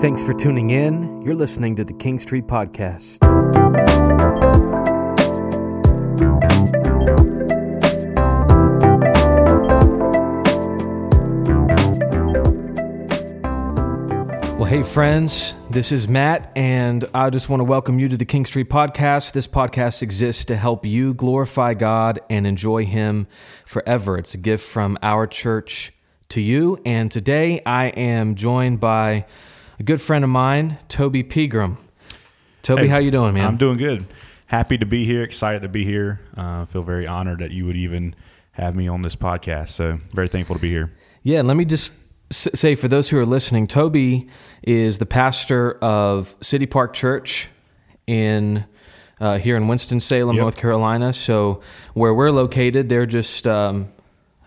Thanks for tuning in. You're listening to the King Street Podcast. Well, hey, friends, this is Matt, and I just want to welcome you to the King Street Podcast. This podcast exists to help you glorify God and enjoy Him forever. It's a gift from our church to you, and today I am joined by a good friend of mine, Toby Pegram. Toby, Hey, how you doing, man? I'm doing good. Happy to be here. Excited to be here. Uh, feel very honored that you would even have me on this podcast. So very thankful to be here. Yeah, let me just say for those who are listening, Toby is the pastor of City Park Church in uh, here in Winston Salem, Yep. North Carolina. So where we're located, they're just um,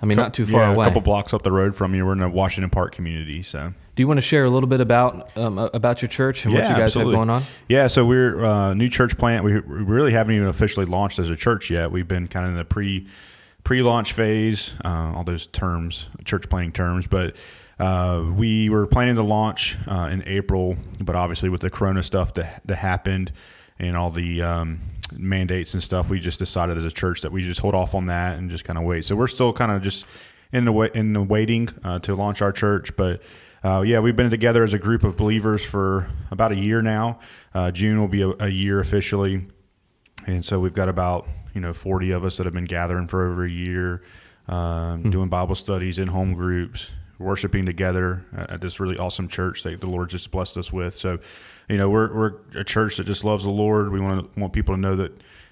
I mean not too far yeah, away. A couple blocks up the road from you. We're in the Washington Park community. So Do you want to share a little bit about um, about your church and what you guys absolutely. have going on? Yeah, so we're uh, new church plant. We, we really haven't even officially launched as a church yet. We've been kind of in the pre pre launch phase, uh, all those terms, church planning terms. But uh, we were planning to launch uh, in April, but obviously with the Corona stuff that, that happened and all the um, mandates and stuff, we just decided as a church that we just hold off on that and just kind of wait. So we're still kind of just in the in the waiting uh, to launch our church, but. Uh, yeah, we've been together as a group of believers for about a year now. Uh, June will be a, a year officially, and so we've got about you know forty of us that have been gathering for over a year, um, doing Bible studies in home groups, worshiping together at, at this really awesome church that the Lord just blessed us with. So, you know, we're we're a church that just loves the Lord. We want to want people to know that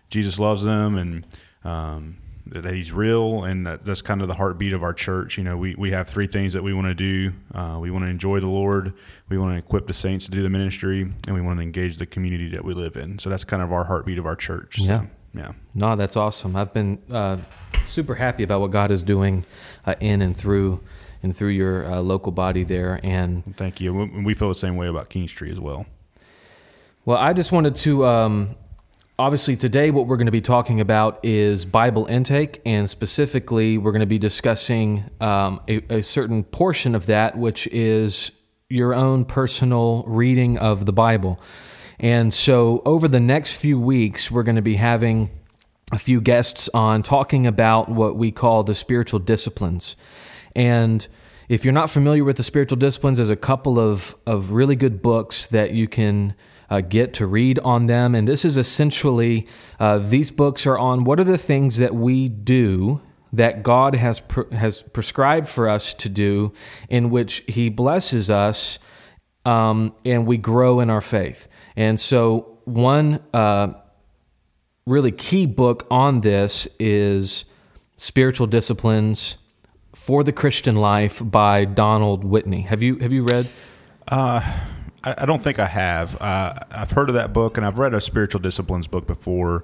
Jesus loves them and. Um, that he's real and that that's kind of the heartbeat of our church. You know we, we have three things that we want to do. Uh, we want to enjoy the lord. We want to equip the saints to do the ministry. And we want to engage the community that we live in. So that's kind of our heartbeat of our church. So, Yeah. yeah. No, that's awesome. I've been uh, super happy about what God is doing uh, in and through and through your uh, local body there. And thank you. We, we feel the same way about king street as well. Well, I just wanted to um, obviously today what we're going to be talking about is Bible intake, and specifically we're going to be discussing um, a, a certain portion of that, which is your own personal reading of the Bible. And so over the next few weeks, we're going to be having a few guests on talking about what we call the spiritual disciplines. And if you're not familiar with the spiritual disciplines, there's a couple of, of really good books that you can uh, get to read on them. And this is essentially, uh, these books are on what are the things that we do that God has, pre- has prescribed for us to do, in which He blesses us um, and we grow in our faith. And so, one uh, really key book on this is Spiritual Disciplines for the Christian Life by Donald Whitney. Have you have you read? I, I don't think I have. Uh, I've heard of that book, and I've read a spiritual disciplines book before,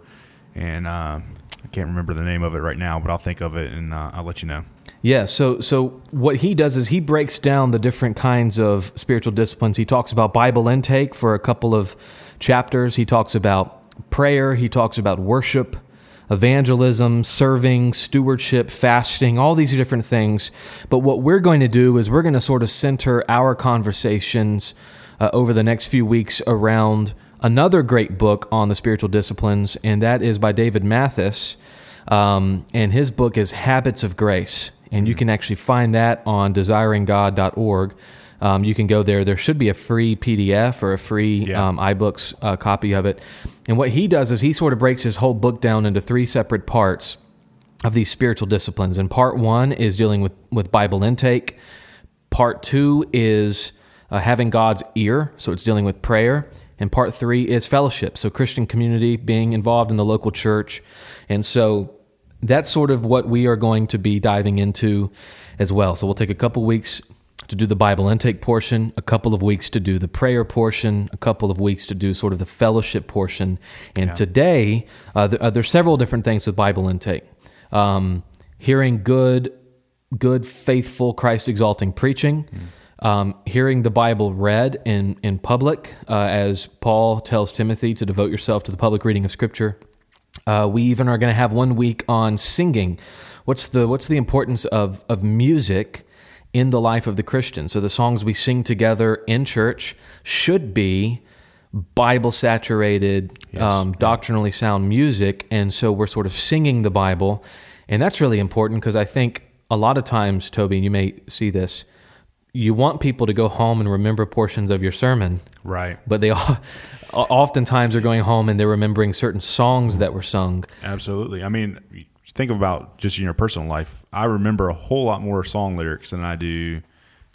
and uh, I can't remember the name of it right now, but I'll think of it and uh, I'll let you know. Yeah, so so what he does is he breaks down the different kinds of spiritual disciplines. He talks about Bible intake for a couple of chapters. He talks about prayer, he talks about worship, evangelism, serving, stewardship, fasting, all these different things. But what we're going to do is we're going to sort of center our conversations uh, over the next few weeks around another great book on the spiritual disciplines, and that is by David Mathis. Um, and his book is Habits of Grace. And you can actually find that on desiringgod.org. Um, you can go there. There should be a free PDF or a free Yeah. um, iBooks uh, copy of it. And what he does is he sort of breaks his whole book down into three separate parts of these spiritual disciplines. And part one is dealing with, with Bible intake. Part two is uh, having God's ear, so it's dealing with prayer. And part three is fellowship, so Christian community, being involved in the local church. And so that's sort of what we are going to be diving into as well. So we'll take a couple weeks to do the Bible intake portion, a couple of weeks to do the prayer portion, a couple of weeks to do sort of the fellowship portion. And today, uh, there, uh, there's several different things with Bible intake. Um, hearing good, good, faithful, Christ exalting preaching. Um, hearing the Bible read in, in public, uh, as Paul tells Timothy to devote yourself to the public reading of Scripture. Uh, we even are going to have one week on singing. What's the what's the importance of of music in the life of the Christian. So the songs we sing together in church should be Bible saturated, Yes. um, doctrinally sound music. And so we're sort of singing the Bible. And that's really important because I think a lot of times, Toby, and you may see this, you want people to go home and remember portions of your sermon, Right. but they all, oftentimes are going home and they're remembering certain songs that were sung. Absolutely. I mean, think about just in your personal life. I remember a whole lot more song lyrics than I do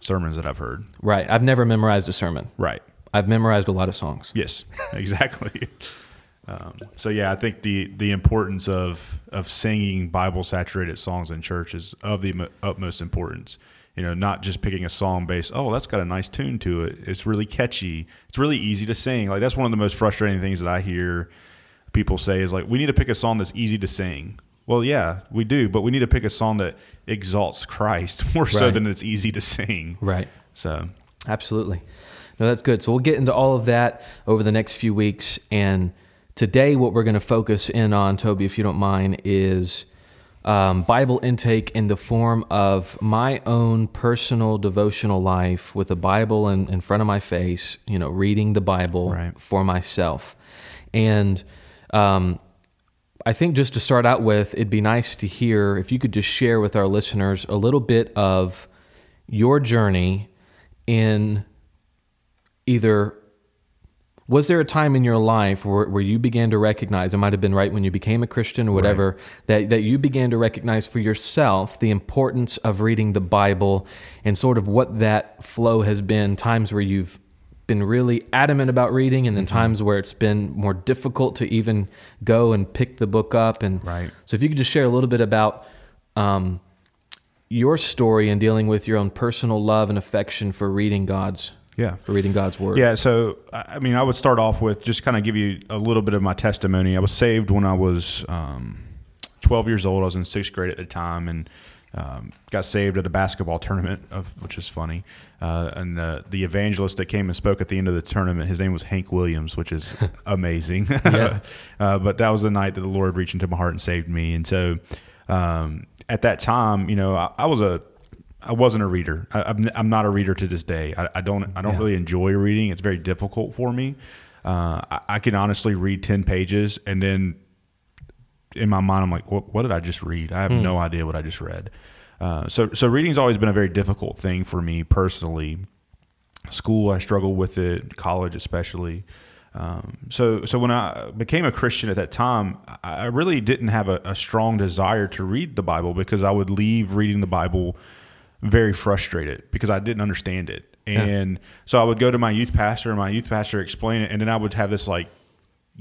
sermons that I've heard. Right. I've never memorized a sermon. Right. I've memorized a lot of songs. Yes, exactly. Um, so yeah, I think the the importance of of singing Bible saturated songs in church is of the utmost importance. You know, not just picking a song based. Oh, that's got a nice tune to it. It's really catchy. It's really easy to sing. Like that's one of the most frustrating things that I hear people say is like, we need to pick a song that's easy to sing. Well, yeah, we do, but we need to pick a song that exalts Christ more so than it's easy to sing. Right. So Absolutely. No, that's good. So we'll get into all of that over the next few weeks. And today, what we're going to focus in on, Toby, if you don't mind, is um, Bible intake in the form of my own personal devotional life with a Bible in, in front of my face, you know, reading the Bible Right. for myself. And um, I think just to start out with, it'd be nice to hear if you could just share with our listeners a little bit of your journey in either was there a time in your life where, where you began to recognize it might have been right when you became a christian or whatever that, that you began to recognize for yourself the importance of reading the bible and sort of what that flow has been times where you've been really adamant about reading and then times where it's been more difficult to even go and pick the book up? And Right. so if you could just share a little bit about um, your story in dealing with your own personal love and affection for reading God's yeah, for reading God's word. Yeah, so I mean, I would start off with just kind of give you a little bit of my testimony. I was saved when I was um, 12 years old. I was in sixth grade at the time, and um, got saved at a basketball tournament, of which is funny. Uh, and uh, the evangelist that came and spoke at the end of the tournament, his name was Hank Williams, which is amazing. uh, but that was the night that the Lord reached into my heart and saved me. And so um, at that time, you know, I, I was a I wasn't a reader. I, I'm, I'm not a reader to this day. I, I don't I don't Yeah. really enjoy reading. It's very difficult for me. Uh, I, I can honestly read ten pages and then in my mind I'm like, what, what did I just read? I have no idea what I just read. Uh, so so reading's always been a very difficult thing for me personally. School I struggled with it, college especially. Um, so so when I became a Christian at that time, I I really didn't have a, a strong desire to read the Bible because I would leave reading the Bible very frustrated because I didn't understand it. And so I would go to my youth pastor and my youth pastor explain it and then I would have this like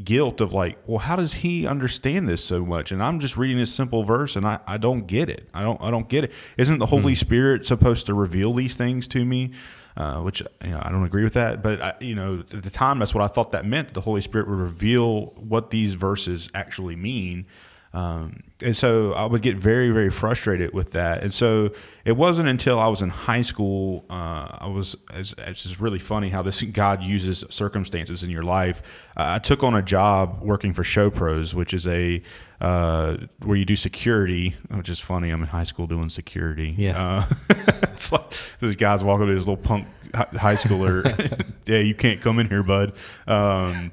guilt of like, well, how does he understand this so much? And I'm just reading this simple verse and I, I don't get it. I don't I don't get it. Isn't the Holy Spirit supposed to reveal these things to me? Uh, which you know I don't agree with that, but I, you know at the time that's what I thought that meant. That the Holy Spirit would reveal what these verses actually mean. Um, and so I would get very, very frustrated with that. And so it wasn't until I was in high school, uh, I was, it's, it's just really funny how this God uses circumstances in your life. Uh, I took on a job working for Show Pros, which is a, uh, where you do security, which is funny. I'm in high school doing security. Yeah. Uh, it's like this guy's walking to his little punk high schooler. yeah, you can't come in here, bud. Um,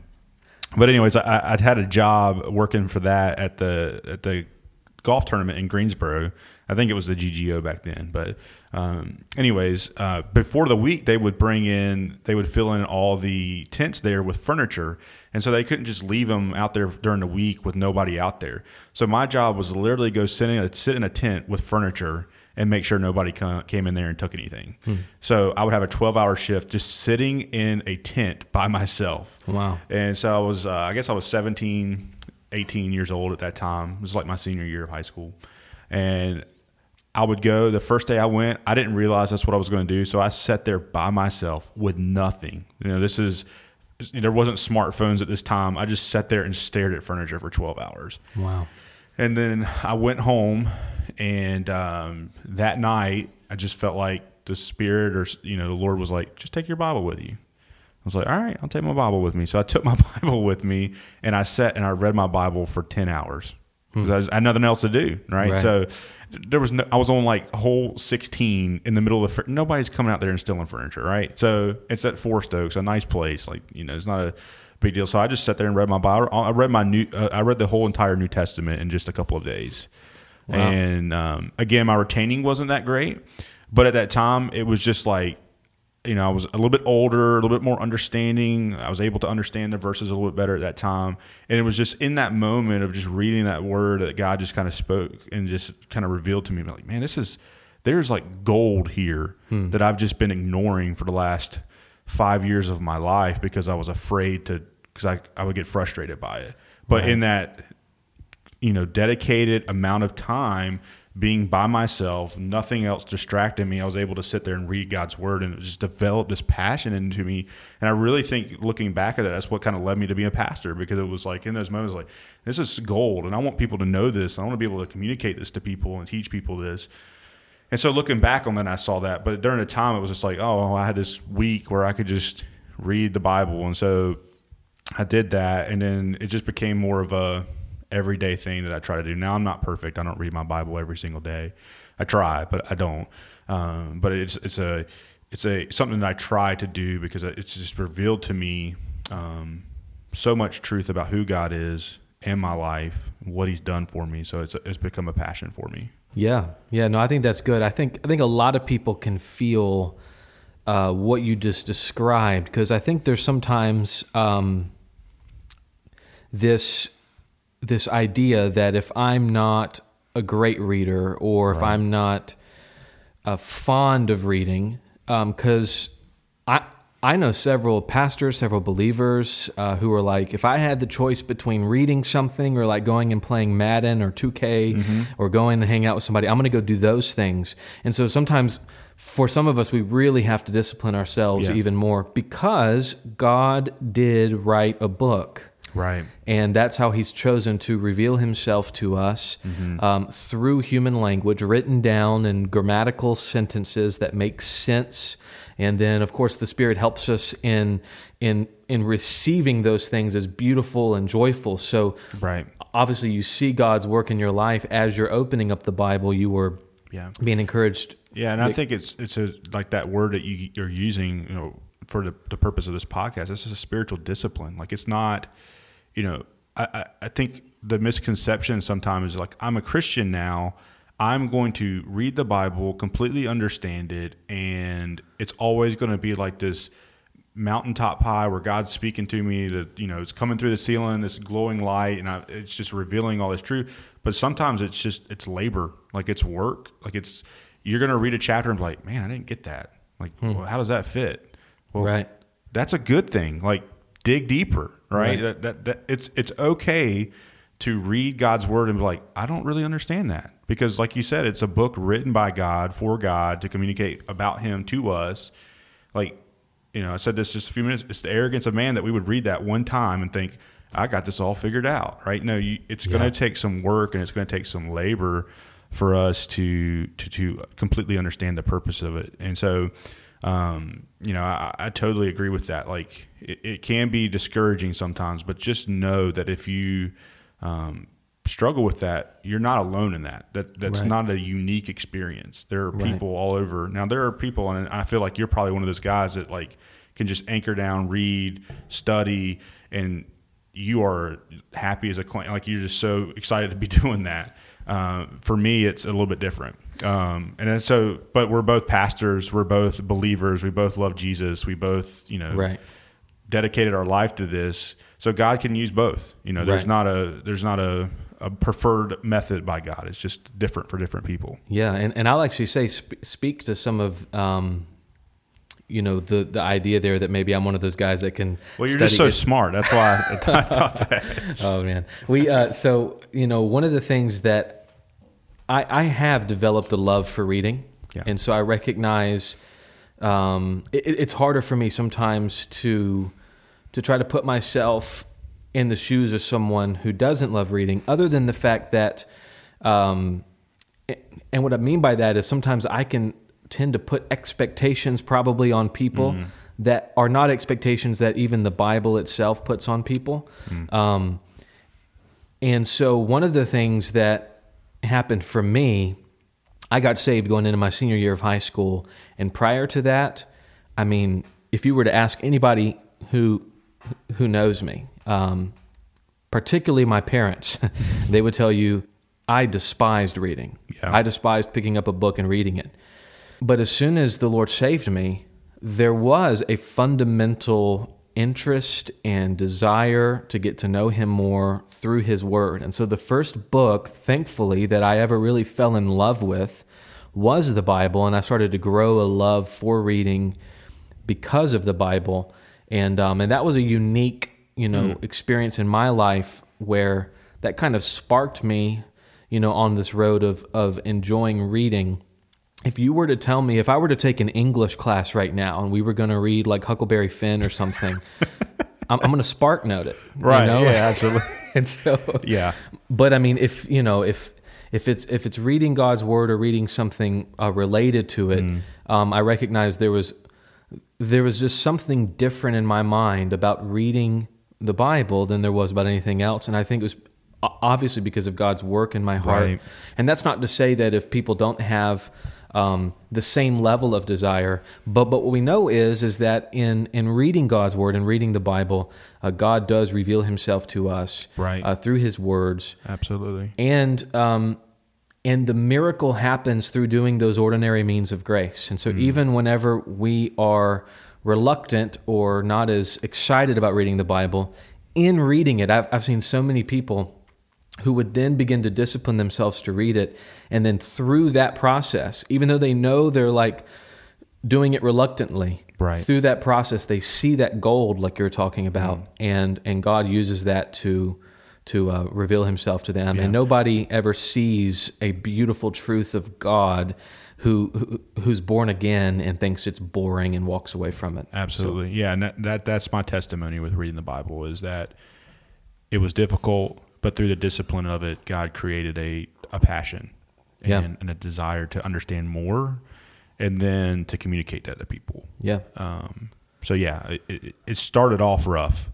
but anyways, I, I'd had a job working for that at the at the golf tournament in Greensboro. I think it was the GGO back then. But um, anyways, uh, before the week, they would bring in, they would fill in all the tents there with furniture, and so they couldn't just leave them out there during the week with nobody out there. So my job was literally go sit in a, sit in a tent with furniture and make sure nobody co- came in there and took anything. So I would have a 12 hour shift just sitting in a tent by myself. Wow. And so I was, uh, I guess I was 17, 18 years old at that time. It was like my senior year of high school. And I would go the first day I went, I didn't realize that's what I was going to do. So I sat there by myself with nothing. You know, this is, there wasn't smartphones at this time. I just sat there and stared at furniture for 12 hours. Wow. And then I went home, and um, that night I just felt like the Spirit or you know the Lord was like, just take your Bible with you. I was like, all right, I'll take my Bible with me. So I took my Bible with me, and I sat and I read my Bible for ten hours. because I, was- I had nothing else to do. Right. Right. So there was no, I was on like hole 16 in the middle of, fur- nobody's coming out there and stealing furniture. Right. So it's at Forest Oaks, a nice place. Like, you know, it's not a big deal. So I just sat there and read my Bible. I read my new, uh, I read the whole entire New Testament in just a couple of days. And um, again, my retaining wasn't that great. But at that time, it was just like, you know, I was a little bit older, a little bit more understanding. I was able to understand the verses a little bit better at that time. And it was just in that moment of just reading that word that God just kind of spoke and just kind of revealed to me, like, man, this is, there's like gold here that I've just been ignoring for the last five years of my life because I was afraid to, because I, I would get frustrated by it. But in that, you know, dedicated amount of time being by myself, nothing else distracting me. I was able to sit there and read God's word and it just developed this passion into me. And I really think looking back at it, that's what kind of led me to be a pastor because it was like in those moments, like, this is gold and I want people to know this. I want to be able to communicate this to people and teach people this. And so looking back on that, I saw that. But during the time, it was just like, oh, I had this week where I could just read the Bible. And so I did that. And then it just became more of a everyday thing that I try to do. Now I'm not perfect. I don't read my Bible every single day. I try, but I don't. Um, but it's it's a it's a something that I try to do because it's just revealed to me um, so much truth about who God is in my life, what He's done for me. So it's it's become a passion for me. Yeah, yeah. No, I think that's good. I think I think a lot of people can feel uh, what you just described because I think there's sometimes um, this this idea that if I'm not a great reader or if I'm not uh, fond of reading, because I I know several pastors, several believers uh, who are like, if I had the choice between reading something or like going and playing Madden or 2K or going and hang out with somebody, I'm going to go do those things. And so sometimes for some of us, we really have to discipline ourselves Yeah. even more because God did write a book. Right. And that's how he's chosen to reveal himself to us um, through human language, written down in grammatical sentences that make sense. And then, of course, the Spirit helps us in in in receiving those things as beautiful and joyful. So, Right. obviously, you see God's work in your life as you're opening up the Bible. You were Yeah. being encouraged. Yeah, and I think it's it's a like that word that you you're using, you know, for the, the purpose of this podcast. This is a spiritual discipline. Like it's not, you know, I, I, think the misconception sometimes is like I'm a Christian now. I'm going to read the Bible, completely understand it, and it's always going to be like this mountaintop high where God's speaking to me. That you know, it's coming through the ceiling, this glowing light, and I, it's just revealing all this truth. But sometimes it's just it's labor, like it's work, like it's you're going to read a chapter and be like, man, I didn't get that. Like, hmm. well, how does that fit? Well, Right. that's a good thing. Like, dig deeper, right? Right. That, that, that it's it's okay to read God's word and be like, I don't really understand that because, like you said, it's a book written by God for God to communicate about Him to us. Like, you know, I said this just a few minutes. It's the arrogance of man that we would read that one time and think, I got this all figured out, right? No, you, it's going to take some work and it's going to take some labor for us to to to completely understand the purpose of it. And so, um, you know, I, I totally agree with that. Like, it, it can be discouraging sometimes, but just know that if you um, struggle with that, you're not alone in that. That that's Right. not a unique experience. There are Right. people all over. Now, there are people, and I feel like you're probably one of those guys that like can just anchor down, read, study, and you are happy as a client. Like you're just so excited to be doing that. Uh, for me, it's a little bit different. Um, and then so, but we're both pastors. We're both believers. We both love Jesus. We both, you know, Right. dedicated our life to this. So God can use both. You know, there's Right. not a there's not a, a preferred method by God. It's just different for different people. Yeah, and, and I'll actually say sp- speak to some of um, you know the the idea there that maybe I'm one of those guys that can. Well, you're just so study- smart. That's why I, I thought that. oh man, we uh, so you know one of the things that I I have developed a love for reading, Yeah. and so I recognize um, it, it's harder for me sometimes to to try to put myself in the shoes of someone who doesn't love reading, other than the fact that. Um, and what I mean by that is sometimes I can tend to put expectations probably on people Mm-hmm. that are not expectations that even the Bible itself puts on people. Mm. Um, And so, one of the things that happened for me, I got saved going into my senior year of high school. And prior to that, I mean, if you were to ask anybody who who knows me, um, particularly my parents, they would tell you I despised reading. Yeah. I despised picking up a book and reading it. But as soon as the Lord saved me, there was a fundamental interest and desire to get to know Him more through His Word. And so the first book, thankfully, that I ever really fell in love with was the Bible. And I started to grow a love for reading because of the Bible. And, um, and that was a unique, you know, experience in my life where that kind of sparked me, you know, on this road of, of enjoying reading if you were to tell me if I were to take an English class right now and we were going to read like Huckleberry Finn or something, I'm, I'm going to spark note it, you Right. know? Yeah, absolutely. and so, yeah. but I mean, if you know, if if it's if it's reading God's word or reading something uh, related to it, um, I recognize there was there was just something different in my mind about reading the Bible than there was about anything else, and I think it was obviously because of God's work in my heart. Right. And that's not to say that if people don't have um, the same level of desire, but but what we know is is that in in reading God's word and reading the Bible, uh, God does reveal Himself to us Right. uh, through His words, Absolutely. and um, and the miracle happens through doing those ordinary means of grace. And so even whenever we are reluctant or not as excited about reading the Bible, in reading it, I've, I've seen so many people who would then begin to discipline themselves to read it. And then through that process, even though they know they're like doing it reluctantly, Right. through that process, they see that gold, like you're talking about, Mm. and and God uses that to to uh, reveal Himself to them. Yeah. And nobody ever sees a beautiful truth of God who, who who's born again and thinks it's boring and walks away from it. Absolutely. yeah, and that, that that's my testimony with reading the Bible is that it was difficult, but through the discipline of it, God created a, a passion and, Yeah. and a desire to understand more and then to communicate that to people. Yeah, Um, so yeah, it, it, it started off rough,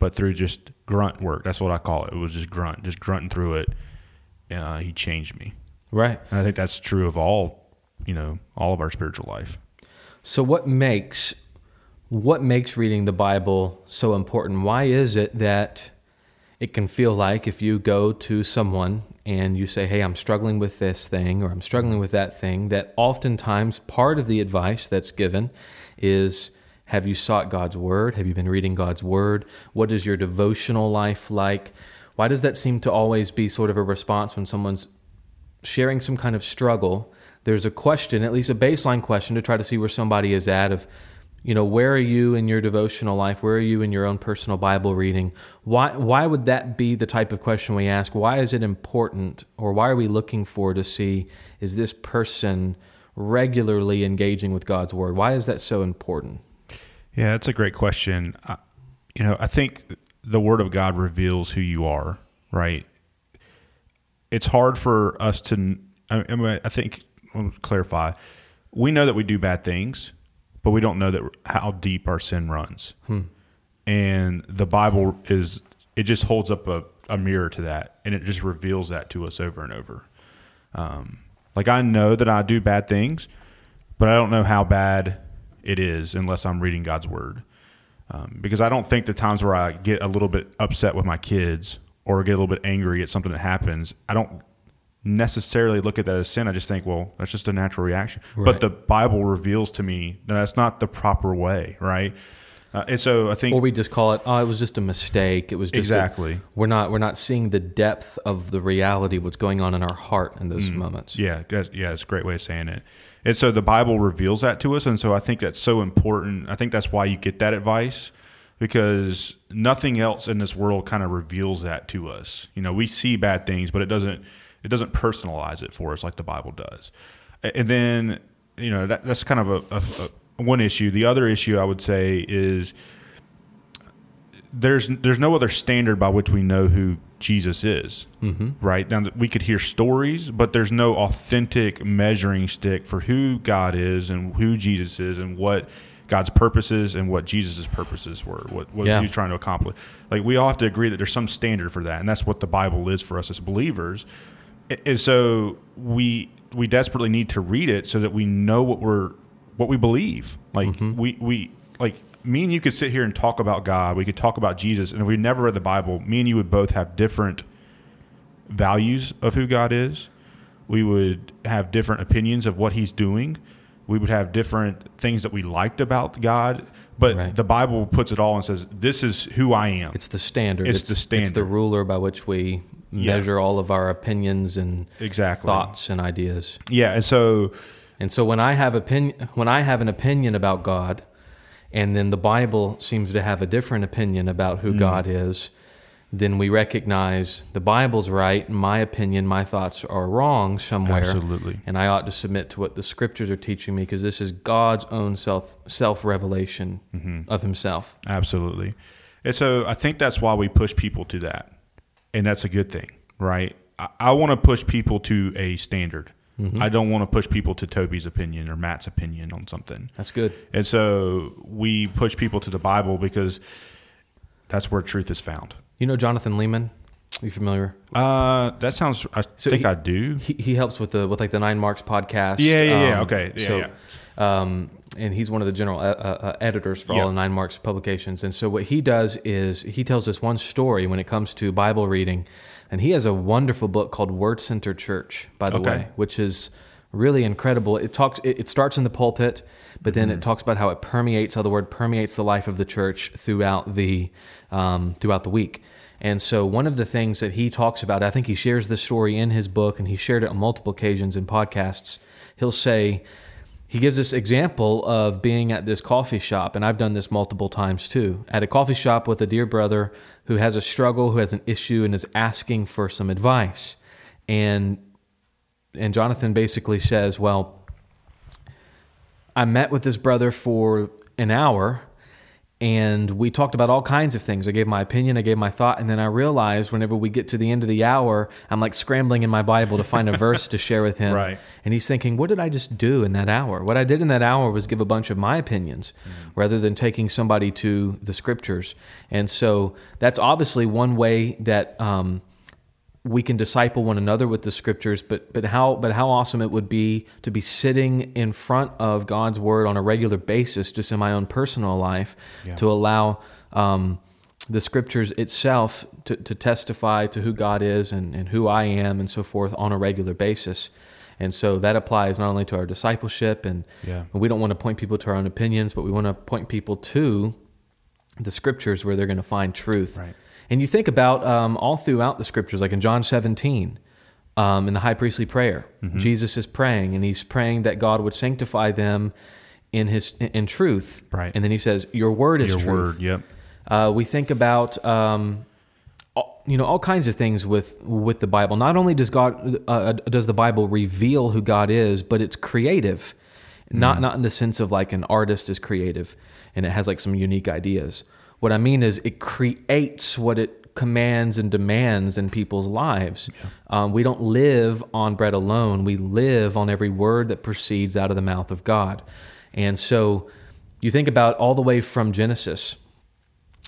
but through just grunt work, that's what I call it. It was just grunt, just grunting through it. Uh, he changed me, right. and I think that's true of all, you know, all of our spiritual life. So what makes what makes reading the Bible so important? Why is it that it can feel like if you go to someone and you say, "Hey, I'm struggling with this thing or I'm struggling with that thing," that oftentimes part of the advice that's given is have you sought God's word? Have you been reading God's word? What is your devotional life like? Why does that seem to always be sort of a response when someone's sharing some kind of struggle, there's a question, at least a baseline question, to try to see where somebody is at of, you know, where are you in your devotional life? Where are you in your own personal Bible reading? Why why would that be the type of question we ask? Why is it important or why are we looking for to see is this person regularly engaging with God's word? Why is that so important? Yeah, that's a great question. You know, I think the Word of God reveals who you are, right? It's hard for us to. I, I think. I'll clarify. We know that we do bad things, but we don't know that how deep our sin runs. And the Bible is. It just holds up a, a mirror to that, and it just reveals that to us over and over. Um, like I know that I do bad things, but I don't know how bad it is unless I'm reading God's word. Um, because I don't think the times where I get a little bit upset with my kids or get a little bit angry at something that happens, I don't necessarily look at that as sin. I just think, well, that's just a natural reaction. Right. But the Bible reveals to me that that's not the proper way, right? Uh, and so I think Or we just call it, oh, it was just a mistake. It was just a- Exactly. we're not we're not seeing the depth of the reality of what's going on in our heart in those moments. Mm. Yeah, that's, yeah, it's a great way of saying it. And so the Bible reveals that to us, and so I think that's so important. I think that's why you get that advice because nothing else in this world kind of reveals that to us. You know, we see bad things, but it doesn't it doesn't personalize it for us like the Bible does. And then you know that that's kind of a, a, a one issue. The other issue I would say is there's there's no other standard by which we know who Jesus is. Mm-hmm. Right now, we could hear stories, but there's no authentic measuring stick for who God is and who Jesus is and what God's purposes and what Jesus' purposes were, what, what Yeah. he was trying to accomplish. Like we all have to agree that there's some standard for that, and that's what the Bible is for us as believers. And so we we desperately need to read it so that we know what we're what we believe. Like Mm-hmm. we we like me and you could sit here and talk about God. We could talk about Jesus, and if we never read the Bible, me and you would both have different values of who God is. We would have different opinions of what He's doing. We would have different things that we liked about God. But Right. the Bible puts it all and says, "This is who I am." It's the standard. It's the standard. It's the ruler by which we Yeah. measure all of our opinions and exactly. thoughts and ideas. Yeah, and so And so when I have opinion, when I have an opinion about God, and then the Bible seems to have a different opinion about Mm. who God is, then we recognize the Bible's right, and my opinion, my thoughts are wrong somewhere. Absolutely. And I ought to submit to what the Scriptures are teaching me because this is God's own self self revelation Mm-hmm. of Himself. Absolutely. And so I think that's why we push people to that. And that's a good thing, right? I, I want to push people to a standard. I don't want to push people to Toby's opinion or Matt's opinion on something. That's good. And so we push people to the Bible because that's where truth is found. You know Jonathan Leeman? Are you familiar? Uh, that sounds, I So think he- I do. He, he helps with the with like the Nine Marks podcast. Yeah, yeah, yeah. Um, Okay. Yeah, so, yeah. Um, and he's one of the general uh, uh, editors for Yeah. all the Nine Marks publications. And so what he does is he tells us one story when it comes to Bible reading, and he has a wonderful book called Word Center Church, by the Okay. way, which is really incredible. It talks. It, it starts in the pulpit, but then Mm-hmm. it talks about how it permeates, how the word permeates the life of the church throughout the um, throughout the week. And so, one of the things that he talks about, I think he shares this story in his book, and he shared it on multiple occasions in podcasts. He'll say, he gives this example of being at this coffee shop, and I've done this multiple times too. At a coffee shop with a dear brother who has a struggle, who has an issue, and is asking for some advice. And and Jonathan basically says, Well, I met with this brother for an hour and we talked about all kinds of things. I gave my opinion, I gave my thought, and then I realized whenever we get to the end of the hour, I'm like scrambling in my Bible to find a verse to share with him. Right. And he's thinking, what did I just do in that hour? What I did in that hour was give a bunch of my opinions rather than taking somebody to the scriptures. And so that's obviously one way that um, we can disciple one another with the scriptures, but but how but how awesome it would be to be sitting in front of God's word on a regular basis, just in my own personal life, Yeah. to allow um, the scriptures itself to, to testify to who God is and, and who I am and so forth on a regular basis. And so that applies not only to our discipleship, and Yeah. we don't want to point people to our own opinions, but we want to point people to the scriptures where they're going to find truth. Right. And you think about um, all throughout the scriptures, like in John 17, um, in the high priestly prayer, Mm-hmm. Jesus is praying, and he's praying that God would sanctify them in his in truth. Right. And then he says, "Your word is Your truth." word. Yep. Uh, we think about um, all, you know all kinds of things with with the Bible. Not only does God uh, does the Bible reveal who God is, but it's creative. Not not in the sense of like an artist is creative and it has like some unique ideas. What I mean is it creates what it commands and demands in people's lives. Um, we don't live on bread alone. We live on every word that proceeds out of the mouth of God. And so you think about all the way from Genesis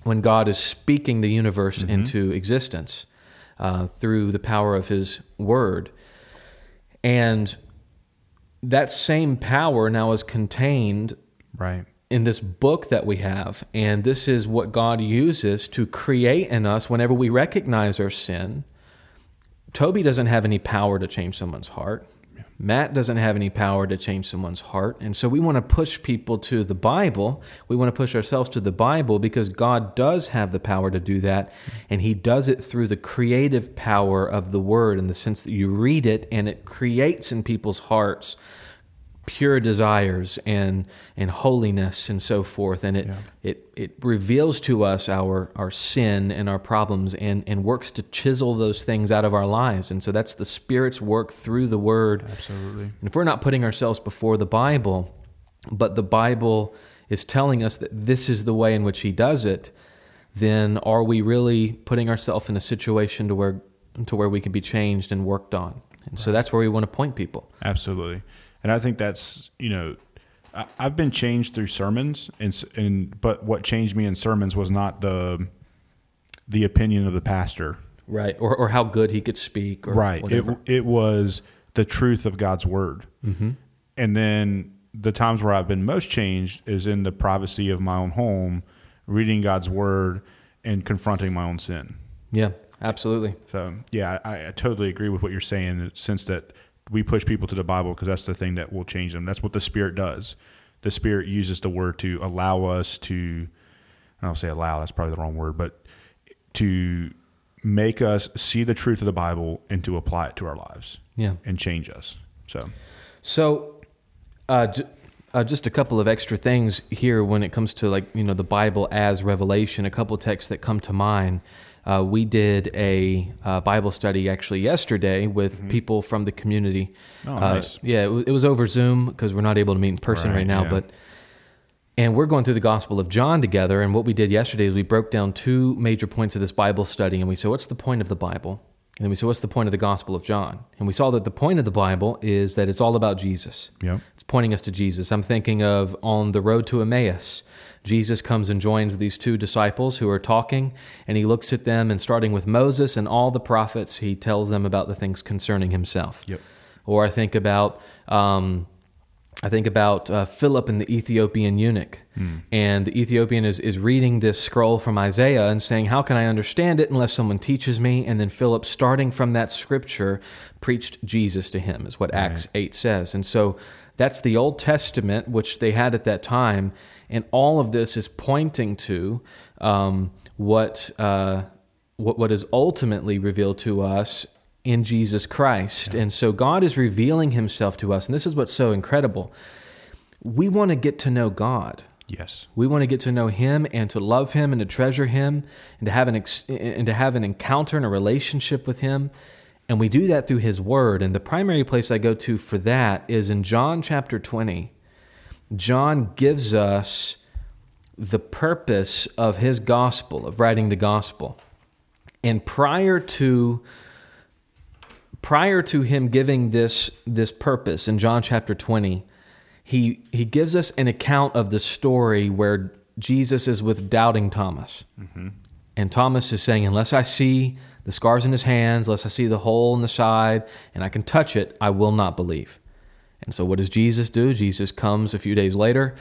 when God is speaking the universe into existence uh, through the power of His Word. And that same power now is contained Right. In this book that we have. And this is what God uses to create in us whenever we recognize our sin. Toby doesn't have any power to change someone's heart. Matt doesn't have any power to change someone's heart. And so we want to push people to the Bible. We want to push ourselves to the Bible because God does have the power to do that. And He does it through the creative power of the Word in the sense that you read it and it creates in people's hearts pure desires and and holiness and so forth and it Yeah. it it reveals to us our our sin and our problems and and works to chisel those things out of our lives and so that's the spirit's work through the word Absolutely. and if we're not putting ourselves before the bible but the bible is telling us that this is the way in which he does it then are we really putting ourselves in a situation to where to where we can be changed and worked on and so that's where we want to point people Absolutely. And I think that's, you know, I- I've been changed through sermons, and, and but what changed me in sermons was not the the opinion of the pastor, Right. Or, or how good he could speak. Or right? It it was the truth of God's word, mm-hmm. and then the times where I've been most changed is in the privacy of my own home, reading God's word and confronting my own sin. yeah. Absolutely. So yeah, I, I totally agree with what you're saying. In the sense that we push people to the Bible because that's the thing that will change them. That's what the Spirit does. The Spirit uses the word to allow us to. I don't say allow. That's probably the wrong word, but to make us see the truth of the Bible and to apply it to our lives Yeah. and change us. So So, uh, j- uh, just a couple of extra things here when it comes to like you know the Bible as revelation. A couple of texts that come to mind. Uh, we did a uh, Bible study actually yesterday with people from the community. Oh, Uh, nice. yeah, it, wa- it was over Zoom because we're not able to meet in person right, Right, now. yeah. But and we're going through the Gospel of John together. And what we did yesterday is we broke down two major points of this Bible study, and we said, "What's the point of the Bible?" And then we said, "What's the point of the Gospel of John?" And we saw that the point of the Bible is that it's all about Jesus. Yep. It's pointing us to Jesus. I'm thinking of on the road to Emmaus. Jesus comes and joins these two disciples who are talking, and he looks at them, and starting with Moses and all the prophets, he tells them about the things concerning himself. Yep. Or I think about um, I think about uh, Philip and the Ethiopian eunuch. And the Ethiopian is, is reading this scroll from Isaiah and saying, How can I understand it unless someone teaches me? And then Philip, starting from that scripture, preached Jesus to him, is what Acts 8 says. And so that's the Old Testament, which they had at that time. And all of this is pointing to um, what, uh, what, what is ultimately revealed to us in Jesus Christ. And so God is revealing himself to us. And this is what's so incredible. We want to get to know God. yes, We want to get to know him and to love him and to treasure him and to have an ex- and to have an encounter and a relationship with him. And we do that through his word. And the primary place I go to for that is in John chapter 20. John gives us the purpose of his gospel, of writing the gospel. And prior to prior to him giving this this purpose in John chapter 20, he he gives us an account of the story where Jesus is with doubting Thomas. Mm-hmm. And Thomas is saying, Unless I see the scars in his hands, unless I see the hole in the side, and I can touch it, I will not believe. And so, what does Jesus do? Jesus comes a few days later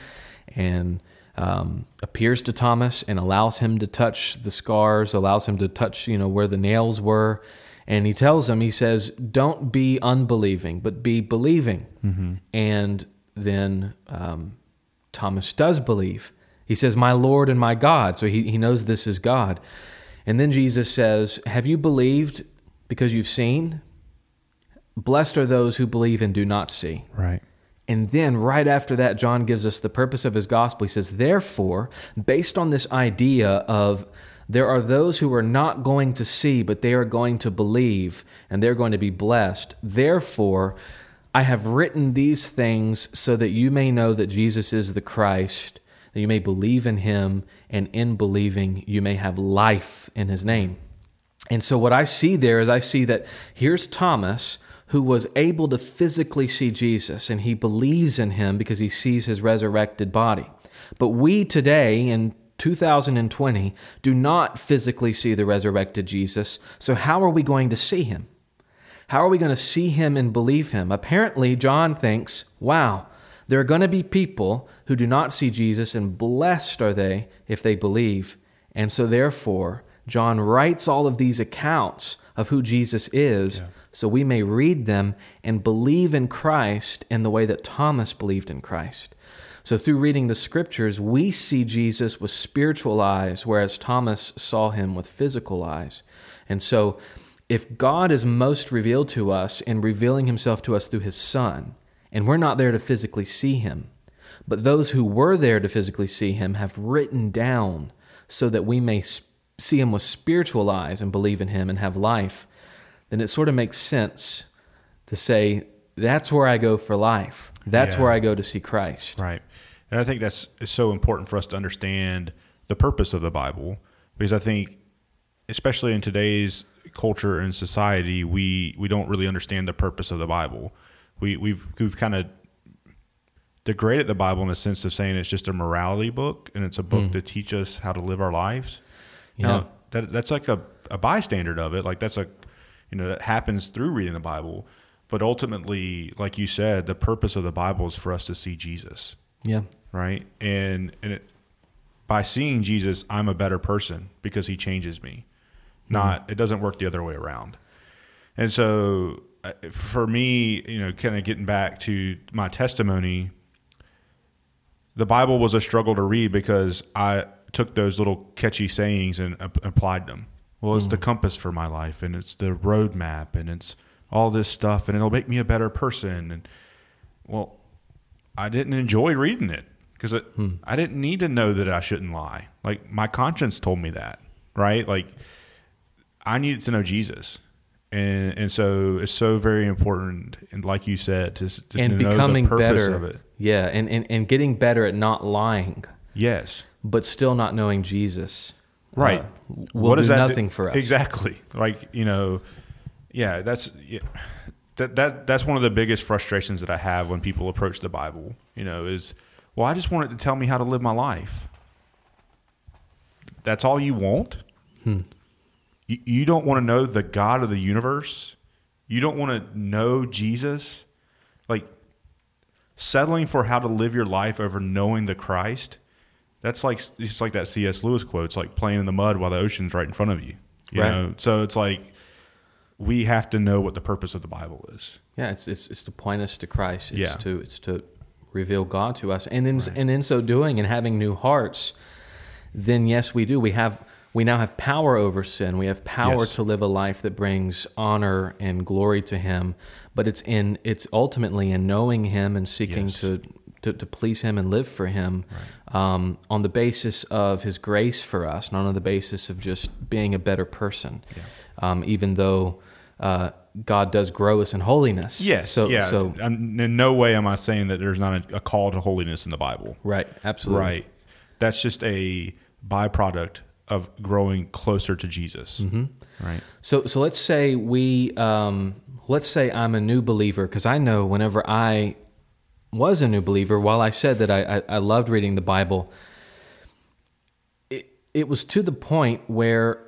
and um, appears to Thomas and allows him to touch the scars, allows him to touch, you know, where the nails were. And he tells him, he says, Don't be unbelieving, but be believing. And then um, Thomas does believe. He says, My Lord and my God. So he, he knows this is God. And then Jesus says, Have you believed because you've seen? Blessed are those who believe and do not see. right. And then, right after that, John gives us the purpose of his gospel. He says, Therefore, based on this idea of there are those who are not going to see, but they are going to believe, and they're going to be blessed. Therefore, I have written these things so that you may know that Jesus is the Christ, that you may believe in him, and in believing, you may have life in his name. And so, what I see there is I see that here's Thomas who was able to physically see Jesus, and he believes in him because he sees his resurrected body. But we today, in 2020, do not physically see the resurrected Jesus. So, how are we going to see him? How are we going to see him and believe him? Apparently, John thinks, wow, there are going to be people who do not see Jesus, and blessed are they if they believe. And so, therefore, John writes all of these accounts of who Jesus is so we may read them and believe in Christ in the way that Thomas believed in Christ. So, through reading the scriptures, we see Jesus with spiritual eyes, whereas Thomas saw him with physical eyes. And so, if God is most revealed to us in revealing himself to us through his Son, and we're not there to physically see him, but those who were there to physically see him have written down so that we may see him with spiritual eyes and believe in him and have life, then it sort of makes sense to say, that's where I go for life. That's Yeah. where I go to see Christ. Right. And I think that's so important for us to understand the purpose of the Bible because I think especially in today's culture and society we we don't really understand the purpose of the Bible. We we've we've kind of degraded the Bible in a sense of saying it's just a morality book and it's a book hmm. to teach us how to live our lives. Yeah. Now, that that's like a, a bystander of it. Like that's a you know that happens through reading the Bible. But ultimately, like you said, the purpose of the Bible is for us to see Jesus, Yeah. right? And and it, by seeing Jesus, I'm a better person because He changes me. Not it doesn't work the other way around. And so, uh, for me, you know, kind of getting back to my testimony, the Bible was a struggle to read because I took those little catchy sayings and applied them. Well, it's the hmm. compass for my life, and it's the roadmap, and it's all this stuff, and it'll make me a better person. And well, I didn't enjoy reading it because it, hmm. I didn't need to know that I shouldn't lie. Like my conscience told me that, right? Like I needed to know Jesus. And, and so it's so very important, and like you said, to, to And know becoming the purpose better. of it. Yeah. And, and, and getting better at not lying, Yes, but still not knowing Jesus. Right. uh, will do nothing for us. Exactly. Like you know, yeah. That's yeah, that that that's one of the biggest frustrations that I have when people approach the Bible. You know, is well, I just want it to tell me how to live my life. That's all you want. Hmm. You, you don't want to know the God of the universe. You don't want to know Jesus. Like settling for how to live your life over knowing the Christ. That's like it's like that C.S. Lewis quote. It's like playing in the mud while the ocean's right in front of you. You Right. know, so it's like we have to know what the purpose of the Bible is. Yeah, it's it's, it's to point us to Christ. It's Yeah. to it's to reveal God to us, and in and in so doing, and having new hearts, then yes, we do. We have we now have power over sin. We have power Yes. to live a life that brings honor and glory to Him. But it's in it's ultimately in knowing Him and seeking Yes. to, to to please Him and live for Him, um, on the basis of His grace for us, not on the basis of just being a better person. Um, even though uh, God does grow us in holiness. Yes. So yeah. so I'm- in no way am I saying that there's not a, a call to holiness in the Bible. right, absolutely. Right. That's just a byproduct of growing closer to Jesus. Mm-hmm. Right. So so let's say we um, let's say I'm a new believer because I know whenever I was a new believer, while I said that I, I, I loved reading the Bible, it it was to the point where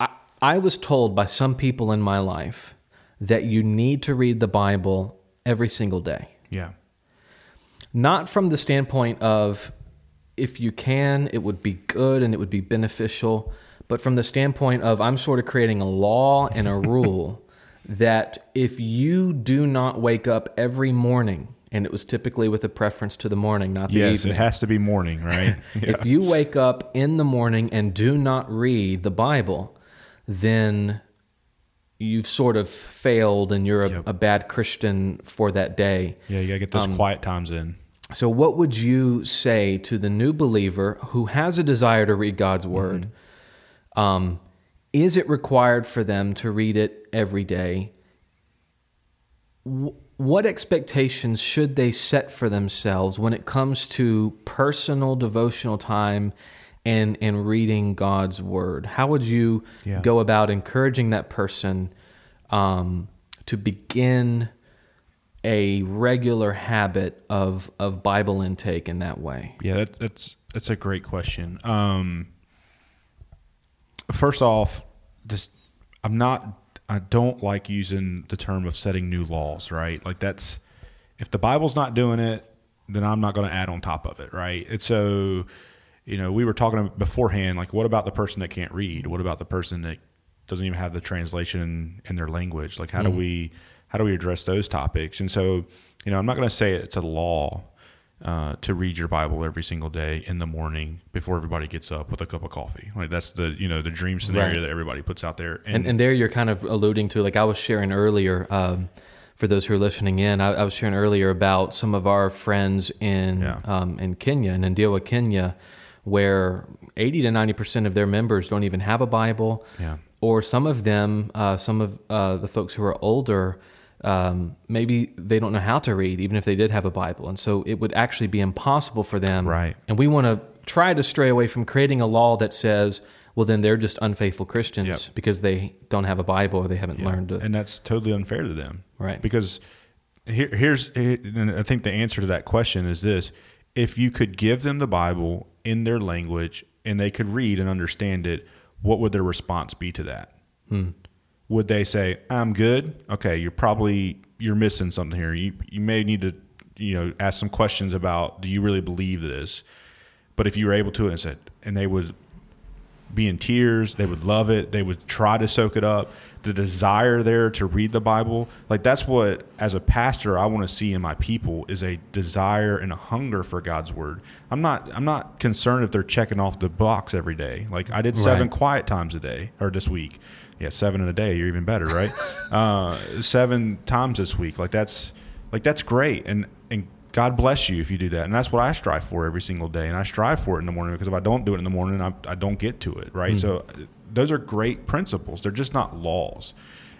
I I was told by some people in my life that you need to read the Bible every single day. Yeah. not from the standpoint of if you can, it would be good and it would be beneficial, but from the standpoint of I'm sort of creating a law and a rule that if you do not wake up every morning, and it was typically with a preference to the morning, not the Yes, evening. it has to be morning, right? If you wake up in the morning and do not read the Bible, then you've sort of failed and you're a, Yep. a bad Christian for that day. yeah, you gotta get those Um, quiet times in. So, what would you say to the new believer who has a desire to read God's word? Um, is it required for them to read it every day? What expectations should they set for themselves when it comes to personal devotional time and, and reading God's word? How would you Yeah. go about encouraging that person um, to begin? a regular habit of of Bible intake in that way? Yeah, that, that's that's a great question. Um, first off, just I'm not. I don't like using the term of setting new laws. Right, like that's if the Bible's not doing it, then I'm not going to add on top of it. Right, and so you know we were talking beforehand. Like, what about the person that can't read? What about the person that doesn't even have the translation in their language? Like, how do mm-hmm. we how do we address those topics? And so, you know, I'm not going to say it's a law uh, to read your Bible every single day in the morning before everybody gets up with a cup of coffee. Like that's the you know the dream scenario Right. that everybody puts out there. And, and there you're kind of alluding to, like I was sharing earlier, um, for those who are listening in, I, I was sharing earlier about some of our friends in Yeah. um, in Kenya, in Ndhiwa, Kenya, where 80 to 90 percent of their members don't even have a Bible. Yeah. Or some of them, uh, some of uh, the folks who are older, um, maybe they don't know how to read, even if they did have a Bible, and so it would actually be impossible for them. Right. And we want to try to stray away from creating a law that says, well, then they're just unfaithful Christians Yep. because they don't have a Bible or they haven't Yeah. learned to. and that's totally unfair to them. Right. Because here, here's and I think the answer to that question is this: if you could give them the Bible in their language and they could read and understand it, what would their response be to that? Hmm. Would they say, "I'm good"? Okay, you're probably you're missing something here. You you may need to you know ask some questions about do you really believe this? But if you were able to and said, and they would be in tears, they would love it, they would try to soak it up the desire there to read the Bible, like that's what as a pastor I want to see in my people is a desire and a hunger for God's word. I'm not I'm not concerned if they're checking off the box every day. Like I did seven Right. quiet times a day or this week. Yeah, seven in a day, you're even better, right? uh, seven times this week. Like that's like that's great. And and God bless you if you do that. And that's what I strive for every single day. And I strive for it in the morning because if I don't do it in the morning, I, I don't get to it, right? So those are great principles. They're just not laws.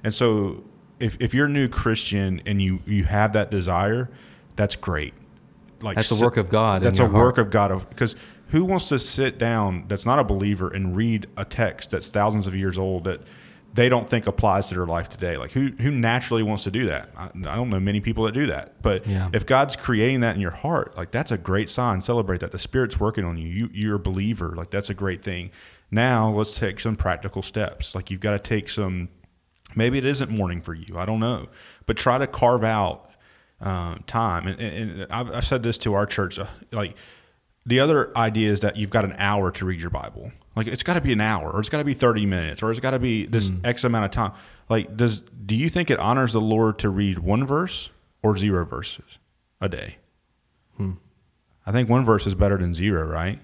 And so if, if you're a new Christian and you, you have that desire, that's great. Like That's sit- work of God That's a heart. work of God. Of because who wants to sit down that's not a believer and read a text that's thousands of years old that they don't think applies to their life today? Like who who naturally wants to do that? I, I don't know many people that do that. But Yeah. if God's creating that in your heart, like that's a great sign. Celebrate that. The Spirit's working on you. You you're a believer. Like that's a great thing. Now let's take some practical steps. Like you've got to take some. Maybe it isn't morning for you. I don't know, but try to carve out um, time. And, and, and I've, I've said this to our church. Uh, like the other idea is that you've got an hour to read your Bible. Like it's got to be an hour, or it's got to be thirty minutes, or it's got to be this mm. X amount of time. Like does do you think it honors the Lord to read one verse or zero verses a day? Hmm. I think one verse is better than zero, right?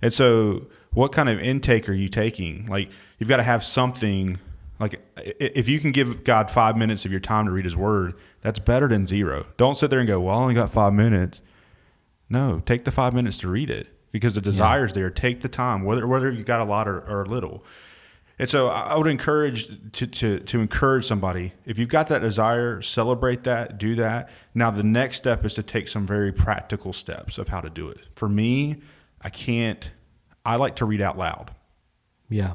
And so, what kind of intake are you taking? Like, you've got to have something. Like, if you can give God five minutes of your time to read His Word, that's better than zero. Don't sit there and go, "Well, I only got five minutes." No, take the five minutes to read it because the desire's there. Take the time, whether whether you got a lot or, or little. And so I would encourage to, to, to encourage somebody, if you've got that desire, celebrate that, do that. Now, the next step is to take some very practical steps of how to do it. For me, I can't, I like to read out loud. Yeah.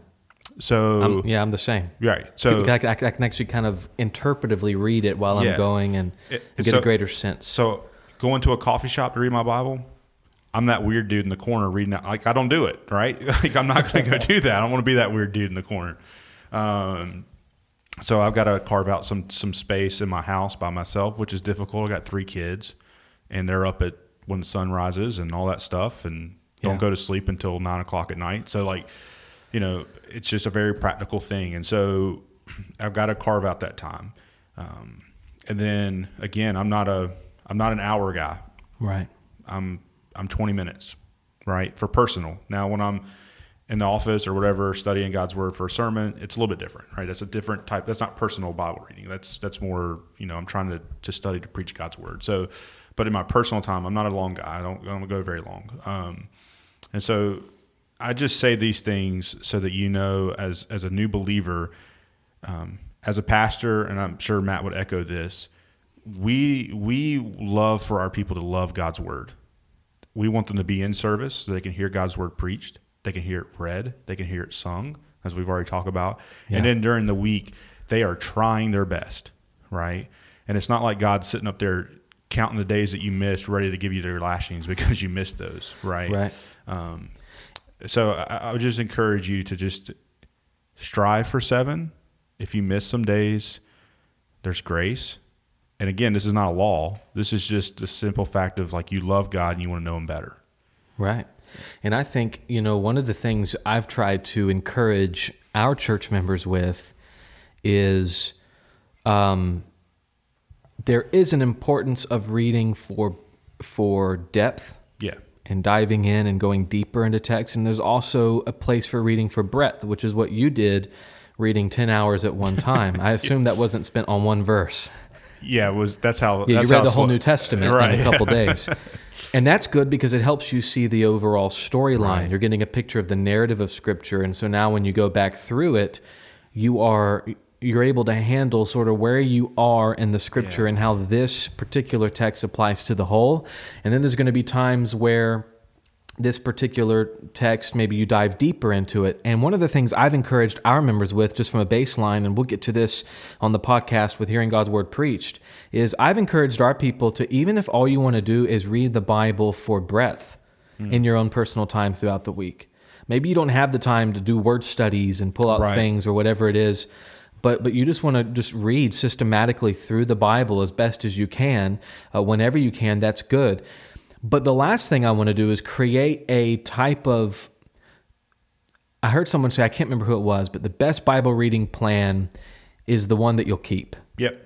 So, I'm, yeah, I'm the same. right. So, I, I, I can actually kind of interpretively read it while Yeah. I'm going and, It- get so- a greater sense. so going to a coffee shop to read my Bible, I'm that weird dude in the corner reading it. Like, I don't do it, right? Like, I'm not going to go do that. I don't want to be that weird dude in the corner. Um, so I've got to carve out some some space in my house by myself, which is difficult. I got three kids, and they're up at when the sun rises and all that stuff, and don't go to sleep until nine o'clock at night. So like, you know, it's just a very practical thing, and so I've got to carve out that time. Um, and then again, I'm not a I'm not an hour guy. right. I'm I'm 20 minutes, right, for personal. Now, when I'm in the office or whatever studying God's word for a sermon, it's a little bit different, right? That's a different type. That's not personal Bible reading. That's that's more, you know, I'm trying to to study to preach God's word. So, but in my personal time, I'm not a long guy. I don't I don't go very long. Um, and so I just say these things so that you know, as as a new believer, um, as a pastor, and I'm sure Matt would echo this. We we love for our people to love God's word. We want them to be in service so they can hear God's word preached, they can hear it read, they can hear it sung, as we've already talked about. Yeah. And then during the week, they are trying their best, right? And it's not like God's sitting up there counting the days that you missed, ready to give you their lashings because you missed those, right? Right. Um, so I, I would just encourage you to just strive for seven. If you miss some days, there's grace. And again, this is not a law. This is just the simple fact of like you love God and you want to know Him better. Right. And I think, you know, one of the things I've tried to encourage our church members with is um, there is an importance of reading for for depth Yeah. and diving in and going deeper into text. And there's also a place for reading for breadth, which is what you did reading 10 hours at one time. I assume that wasn't spent on one verse. Yeah, it was that's how Yeah, that's you read the whole New Testament right. in a couple days. And that's good because it helps you see the overall storyline. Right. You're getting a picture of the narrative of scripture and so now when you go back through it, you are you're able to handle sort of where you are in the scripture Yeah. and how this particular text applies to the whole. And then there's going to be times where this particular text, maybe you dive deeper into it. And one of the things I've encouraged our members with, just from a baseline, and we'll get to this on the podcast with Hearing God's Word Preached, is I've encouraged our people to, even if all you want to do is read the Bible for breadth mm. in your own personal time throughout the week. Maybe you don't have the time to do word studies and pull out right. things or whatever it is but but you just want to just read systematically through the Bible as best as you can, uh, whenever you can. That's good. But the last thing I want to do is create a type of. I heard someone say, I can't remember who it was, but the best Bible reading plan is the one that you'll keep. Yep.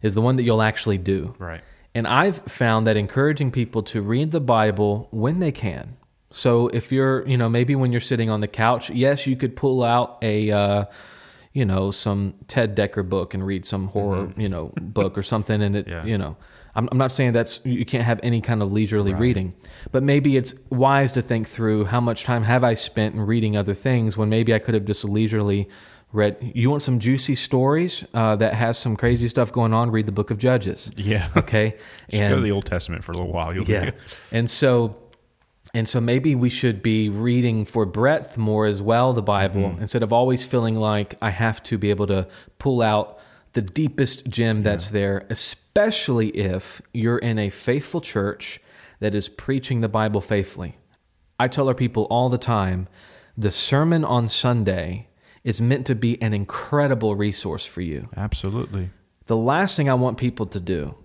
Is the one that you'll actually do. Right. And I've found that encouraging people to read the Bible when they can. So if you're, you know, maybe when you're sitting on the couch, yes, you could pull out a, uh, you know, some Ted Dekker book and read some horror, mm-hmm. you know, book or something, and it, yeah. you know, I'm, I'm not saying that's you can't have any kind of leisurely right. reading, but maybe it's wise to think through how much time have I spent in reading other things when maybe I could have just leisurely read. You want some juicy stories uh, that has some crazy stuff going on? Read the Book of Judges. Yeah. Okay. and go to the Old Testament for a little while. You'll yeah. and so and so maybe we should be reading for breadth more as well the Bible mm-hmm. instead of always feeling like I have to be able to pull out the deepest gem that's yeah. there, especially if you're in a faithful church that is preaching the Bible faithfully. I tell our people all the time the sermon on Sunday is meant to be an incredible resource for you. Absolutely. The last thing I want people to do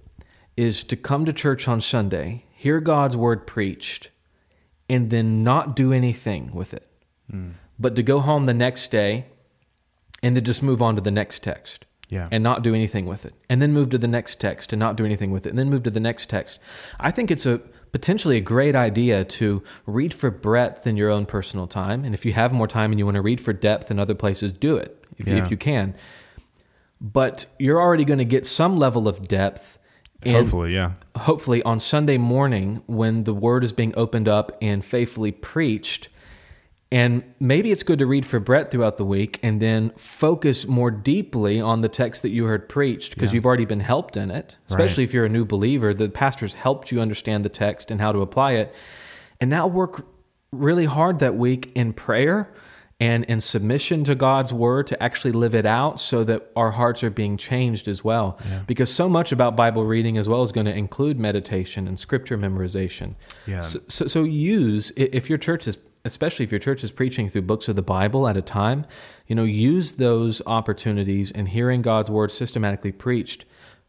is to come to church on Sunday, hear God's word preached, and then not do anything with it, mm. but to go home the next day and then just move on to the next text yeah. and not do anything with it, and then move to the next text and not do anything with it, and then move to the next text. I think it's a potentially a great idea to read for breadth in your own personal time, and if you have more time and you want to read for depth in other places, do it if, yeah. if you can. But you're already going to get some level of depth. hopefully, yeah. Hopefully, on Sunday morning, when the word is being opened up and faithfully preached, and maybe it's good to read for Brett throughout the week and then focus more deeply on the text that you heard preached because yeah. you've already been helped in it, especially right. if you're a new believer. The pastor's helped you understand the text and how to apply it. And now work really hard that week in prayer and in submission to God's word to actually live it out so that our hearts are being changed as well. Yeah. Because so much about Bible reading as well is going to include meditation and scripture memorization. Yeah. So, so, so use, if your church is especially if your church is preaching through books of the Bible at a time, you know, use those opportunities and hearing God's word systematically preached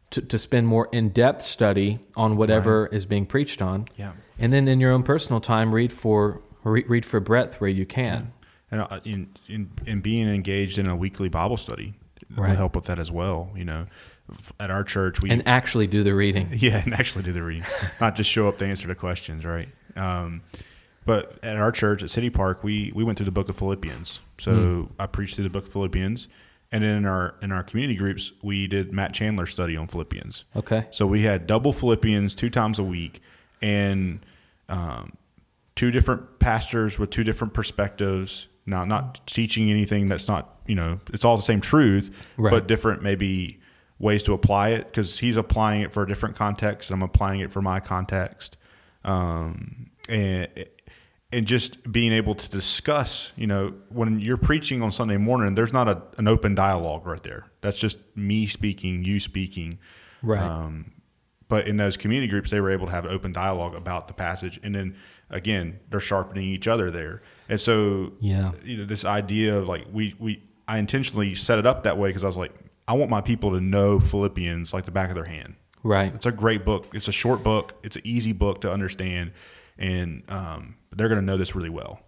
to, to spend more in depth study on whatever right. is being preached on. Yeah. And then in your own personal time, read for read for breadth where you can. Yeah. And uh, in, in, in being engaged in a weekly Bible study right. will help with that as well. You know, at our church, we and actually do the reading. Yeah, and actually do the reading, not just show up to answer the questions. Right. Um, but at our church at City Park, we we went through the book of Philippians. So mm. I preached through the book of Philippians, and then in our in our community groups, we did Matt Chandler study on Philippians. Okay. So we had double Philippians two times a week, and um, two different pastors with two different perspectives. Now, not teaching anything that's not you know it's all the same truth, right. but different maybe ways to apply it because he's applying it for a different context, and I'm applying it for my context. Um, and and just being able to discuss, you know, when you're preaching on Sunday morning, there's not a, an open dialogue right there. That's just me speaking, you speaking. Right. Um, but in those community groups, they were able to have open dialogue about the passage. And then again, they're sharpening each other there. And so, yeah, you know, this idea of like, we, we, I intentionally set it up that way because I was like, I want my people to know Philippians like the back of their hand. Right. It's a great book. It's a short book. It's an easy book to understand. And, um, they're going to know this really well.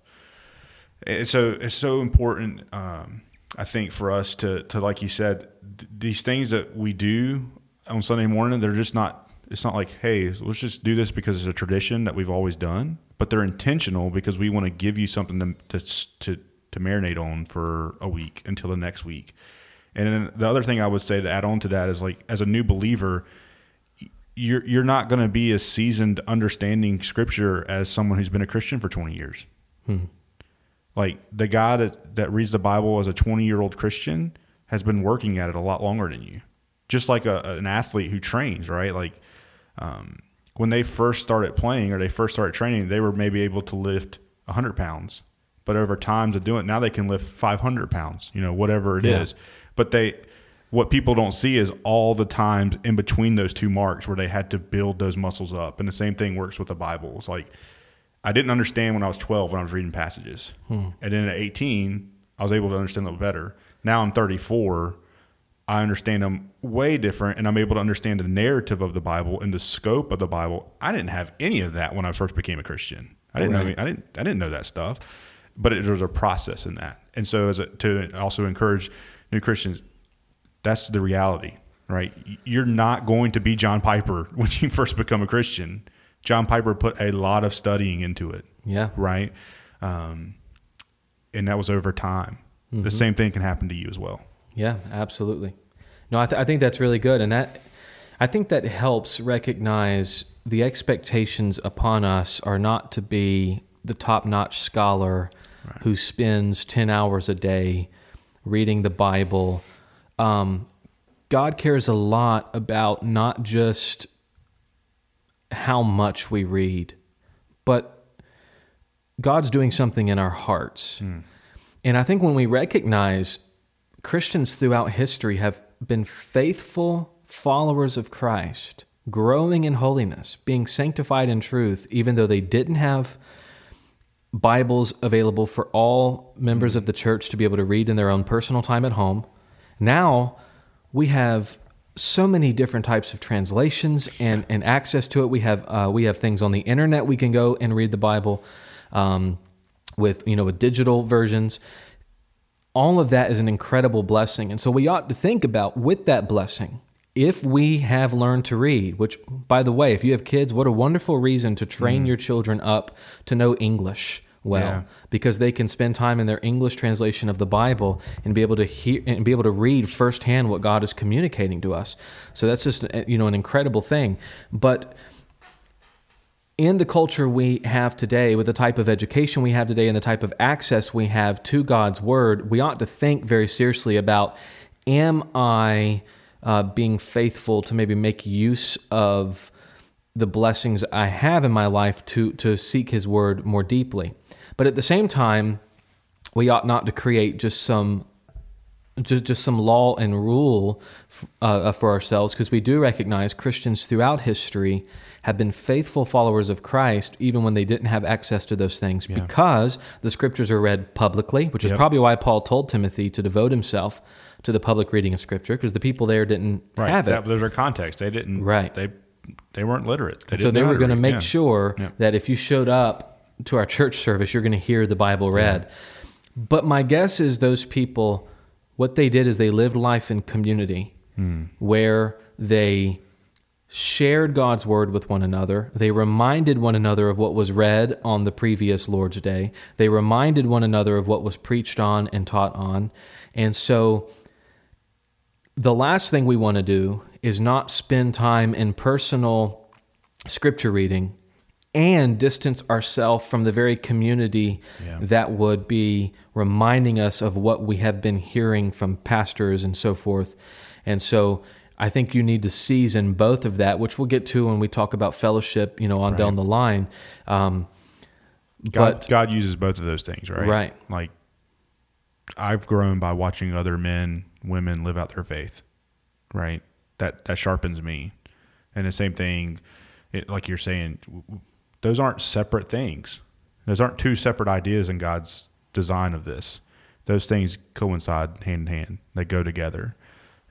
And so it's so important, um, I think, for us to, to like you said, th- these things that we do on Sunday morning, they're just not. It's not like, hey, let's just do this because it's a tradition that we've always done, but they're intentional because we want to give you something to to to, to marinate on for a week until the next week. And then the other thing I would say to add on to that is like, as a new believer, you're you're not going to be as seasoned understanding scripture as someone who's been a Christian for 20 years. Hmm. Like the guy that, that reads the Bible as a 20 year old Christian has been working at it a lot longer than you. Just like a, an athlete who trains, right? Like um, when they first started playing or they first started training, they were maybe able to lift 100 pounds. But over times of doing it, now they can lift 500 pounds, you know, whatever it is. Yeah. But they, what people don't see is all the times in between those two marks where they had to build those muscles up. And the same thing works with the Bible. It's like, I didn't understand when I was 12 when I was reading passages. Hmm. And then at 18, I was able to understand them better. Now I'm 34. I understand them way different and I'm able to understand the narrative of the Bible and the scope of the Bible. I didn't have any of that when I first became a Christian. I didn't know Right. I didn't I didn't know that stuff. But it, there was a process in that. And so as a, to also encourage new Christians, that's the reality, right? You're not going to be John Piper when you first become a Christian. John Piper put a lot of studying into it Yeah. right? Um, and that was over time. The same thing can happen to you as well. Yeah, absolutely. No, I, th- I think that's really good, and that I think that helps recognize the expectations upon us are not to be the top-notch scholar who spends ten hours a day reading the Bible. Um, God cares a lot about not just how much we read, but God's doing something in our hearts. And I think when we recognize Christians throughout history have been faithful followers of Christ, growing in holiness, being sanctified in truth, even though they didn't have Bibles available for all members of the church to be able to read in their own personal time at home. Now we have so many different types of translations and, and access to it. We have uh, we have things on the internet we can go and read the Bible um, with you know with digital versions. All of that is an incredible blessing, and so we ought to think about with that blessing. If we have learned to read, which, by the way, if you have kids, what a wonderful reason to train your children up to know English well Yeah. because they can spend time in their English translation of the Bible and be able to hear and be able to read firsthand what God is communicating to us. So that's just you know an incredible thing. But in the culture we have today, with the type of education we have today and the type of access we have to God's Word, we ought to think very seriously about am I uh, being faithful to maybe make use of the blessings I have in my life to, to seek His Word more deeply? But at the same time, we ought not to create just some just, just some law and rule uh, for ourselves because we do recognize Christians throughout history have been faithful followers of Christ even when they didn't have access to those things because the scriptures are read publicly, which is Yep. probably why Paul told Timothy to devote himself to the public reading of scripture because the people there didn't Right. have it. That, there's a context. They didn't. Right. They they weren't literate. They so they were going to make Yeah. sure Yeah. that if you showed up to our church service, you're going to hear the Bible read. But my guess is those people, what they did is they lived life in community Hmm. where they shared God's word with one another. They reminded one another of what was read on the previous Lord's Day. They reminded one another of what was preached on and taught on. And so the last thing we want to do is not spend time in personal scripture reading and distance ourselves from the very community Yeah. that would be reminding us of what we have been hearing from pastors and so forth. And so I think you need to season both of that, which we'll get to when we talk about fellowship, you know, on down the line. Um, God, but God uses both of those things, right? Right. Like I've grown by watching other men, women live out their faith. Right. That that sharpens me. And the same thing, it, like you're saying, those aren't separate things. Those aren't two separate ideas in God's design of this. Those things coincide hand in hand. They go together.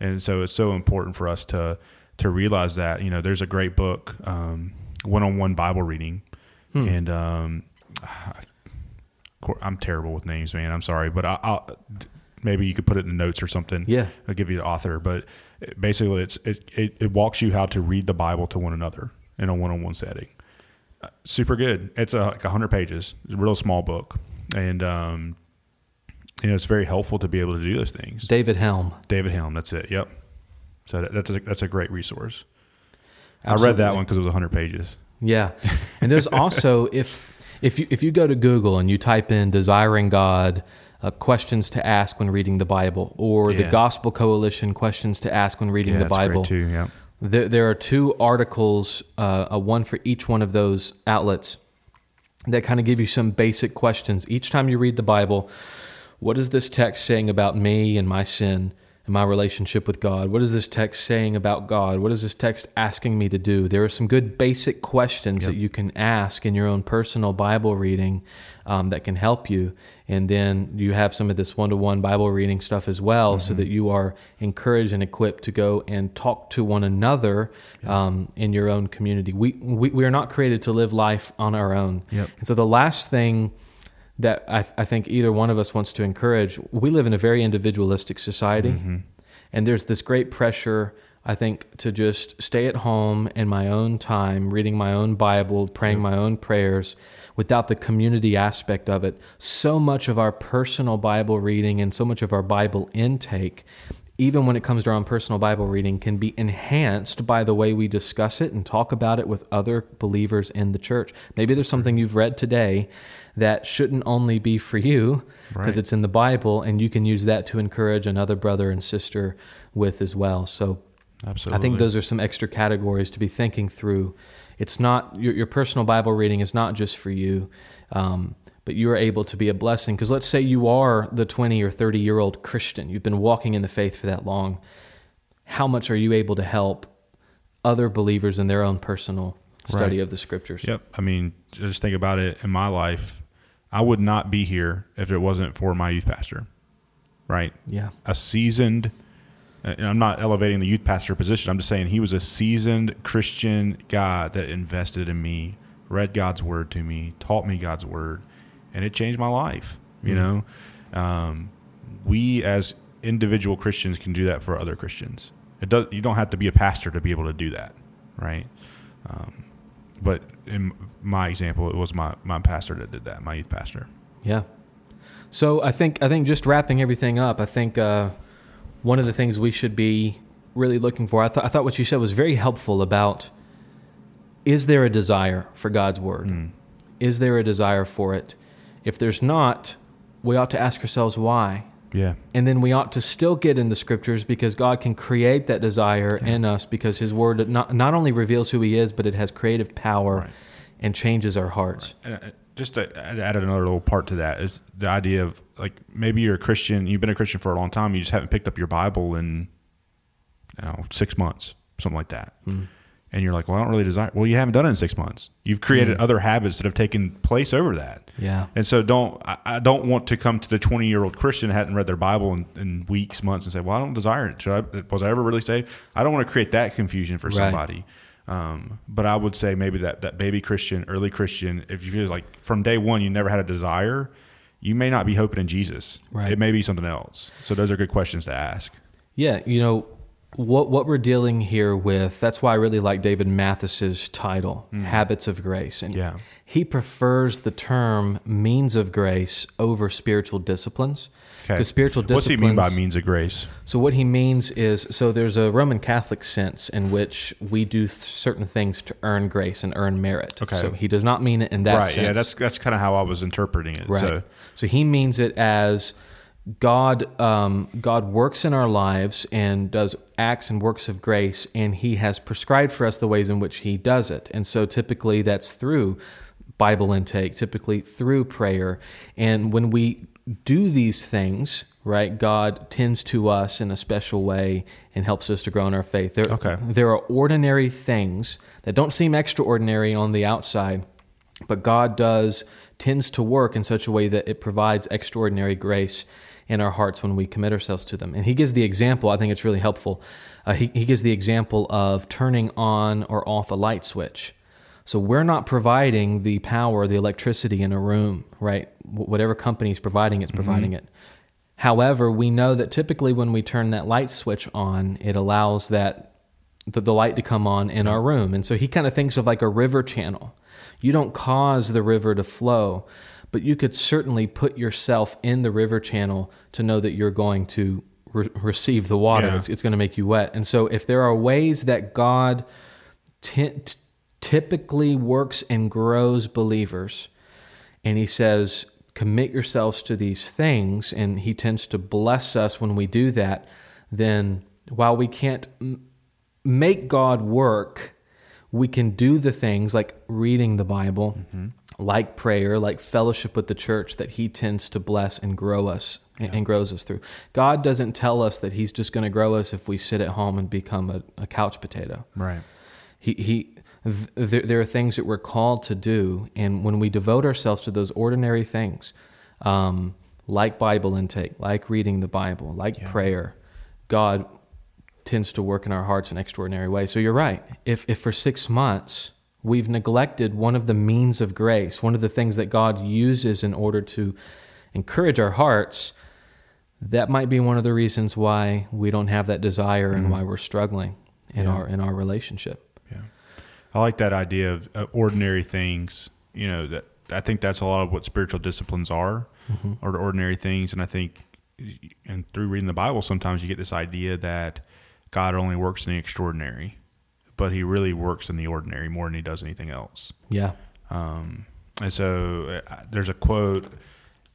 And so it's so important for us to to realize that. You know, there's a great book, um, one-on-one Bible reading, and um, I'm terrible with names, man. I'm sorry, but I, I'll maybe you could put it in the notes or something. Yeah. I'll give you the author, but basically, it's it, it it walks you how to read the Bible to one another in a one-on-one setting. Super good. It's a, like hundred pages. It's a real small book, and um, you know it's very helpful to be able to do those things. David Helm. David Helm. That's it. Yep. So that, that's a, that's a great resource. I read that one because it was hundred pages. Yeah, and there's also if if you if you go to Google and you type in "desiring God," uh, questions to ask when reading the Bible, or the Gospel Coalition questions to ask when reading Yeah, the that's great Bible. too. Yeah. There, there are two articles, uh, uh, one for each one of those outlets, that kind of give you some basic questions. Each time you read the Bible, what is this text saying about me and my sin? And my relationship with God? What is this text saying about God? What is this text asking me to do? There are some good basic questions yep. that you can ask in your own personal Bible reading um, that can help you. And then you have some of this one to one Bible reading stuff as well, mm-hmm. so that you are encouraged and equipped to go and talk to one another yep. um, in your own community. We, we, we, are not created to live life on our own. Yep. And so the last thing that I, I, think either one of us wants to encourage. We live in a very individualistic society, mm-hmm. and there's this great pressure, I think, to just stay at home in my own time, reading my own Bible, praying my own prayers, without the community aspect of it. So much of our personal Bible reading and so much of our Bible intake even when it comes to our own personal Bible reading, can be enhanced by the way we discuss it and talk about it with other believers in the church. Maybe there's something you've read today that shouldn't only be for you because right. it's in the Bible, and you can use that to encourage another brother and sister with as well. So, Absolutely. I think those are some extra categories to be thinking through. It's not your, your personal Bible reading is not just for you, um, but you are able to be a blessing. Because let's say you are the 20 or 30 year old Christian, you've been walking in the faith for that long. How much are you able to help other believers in their own personal study right. of the scriptures? Yep. I mean, just think about it in my life I would not be here if it wasn't for my youth pastor, right? Yeah. A seasoned, and I'm not elevating the youth pastor position. I'm just saying he was a seasoned Christian guy that invested in me, read God's word to me, taught me God's word, and it changed my life. You mm-hmm. know, um, we as individual Christians can do that for other Christians. It does. You don't have to be a pastor to be able to do that, right? Um, but in my example, it was my, my pastor that did that, my youth pastor. Yeah. So I think I think just wrapping everything up, I think uh, one of the things we should be really looking for. I thought I thought what you said was very helpful about. Is there a desire for God's word? Mm. Is there a desire for it? If there's not, we ought to ask ourselves why. Yeah. And then we ought to still get in the scriptures because God can create that desire yeah. in us because his word not, not only reveals who he is, but it has creative power right. and changes our hearts. Right. Uh, just to add another little part to that is the idea of like maybe you're a Christian, you've been a Christian for a long time, you just haven't picked up your Bible in you know, six months, something like that. Mm and you're like, well, I don't really desire. Well, you haven't done it in six months. You've created mm. other habits that have taken place over that. Yeah. And so don't I, I don't want to come to the 20 year old Christian hadn't read their Bible in, in, weeks, months, and say, well, I don't desire it. I, was I ever really saved? I don't want to create that confusion for somebody. Right. Um, but I would say maybe that that baby Christian, early Christian, if you feel like from day one you never had a desire, you may not be hoping in Jesus. Right. It may be something else. So those are good questions to ask. Yeah, you know, what what we're dealing here with that's why I really like David Mathis's title mm. habits of grace and yeah. He prefers the term means of grace over spiritual disciplines okay. spiritual disciplines what's he mean by means of grace so what he means is so there's a Roman Catholic sense in which we do certain things to earn grace and earn merit okay. so he does not mean it in that right sense yeah that's that's kind of how I was interpreting it right so, so he means it as God, um, God works in our lives and does acts and works of grace, and He has prescribed for us the ways in which He does it. And so typically that's through Bible intake, typically through prayer. And when we do these things, right, God tends to us in a special way and helps us to grow in our faith. There, okay. there are ordinary things that don't seem extraordinary on the outside, but God does tends to work in such a way that it provides extraordinary grace in our hearts when we commit ourselves to them. And he gives the example, I think it's really helpful. Uh, he, he gives the example of turning on or off a light switch. So we're not providing the power, the electricity in a room, right? Whatever company is providing, it's providing mm-hmm. it. However, we know that typically when we turn that light switch on, it allows that the, the light to come on in our room. And so he kind of thinks of like a river channel. You don't cause the river to flow, but you could certainly put yourself in the river channel to know that you're going to re- receive the water. Yeah. It's, it's, going to make you wet. And so, if there are ways that God t- typically works and grows believers, and He says, commit yourselves to these things, and He tends to bless us when we do that, then while we can't make God work, we can do the things like reading the Bible, mm-hmm. like prayer, like fellowship with the church that He tends to bless and grow us and, and grows us through. God doesn't tell us that He's just going to grow us if we sit at home and become a, a couch potato. Right. He, he th- there, there are things that we're called to do, and when we devote ourselves to those ordinary things, um, like Bible intake, like reading the Bible, like prayer, God tends to work in our hearts in extraordinary ways. So you're right. If if for six months we've neglected one of the means of grace, one of the things that God uses in order to encourage our hearts, that might be one of the reasons why we don't have that desire and why we're struggling in Yeah. our in our relationship. I like that idea of uh, ordinary things. You know that I think that's a lot of what spiritual disciplines are, or ordinary things. And I think, and through reading the Bible, sometimes you get this idea that God only works in the extraordinary, but He really works in the ordinary more than He does anything else. Yeah. Um, and so uh, there's a quote,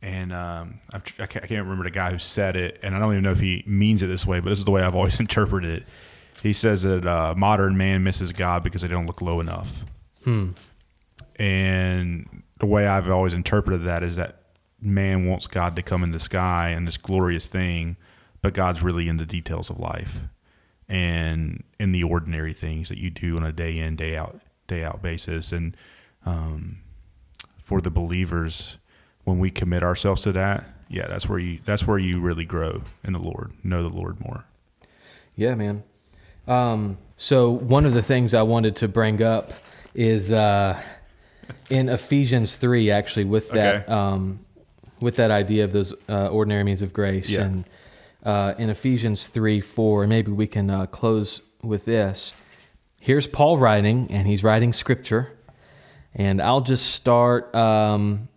and um, I, I can't I can't remember the guy who said it, and I don't even know if he means it this way, but this is the way I've always interpreted it. He says that uh, modern man misses God because they don't look low enough. And the way I've always interpreted that is that man wants God to come in the sky and this glorious thing, but God's really in the details of life and in the ordinary things that you do on a day in, day out, day out basis. And um, for the believers, when we commit ourselves to that, yeah, that's where you that's where you really grow in the Lord, know the Lord more. Yeah, man. Um, so one of the things I wanted to bring up is uh, in Ephesians three, actually, with that Okay. um, with that idea of those uh, ordinary means of grace, Yeah. and uh, in Ephesians three four, maybe we can uh, close with this. Here's Paul writing, and he's writing scripture, and I'll just start. Um,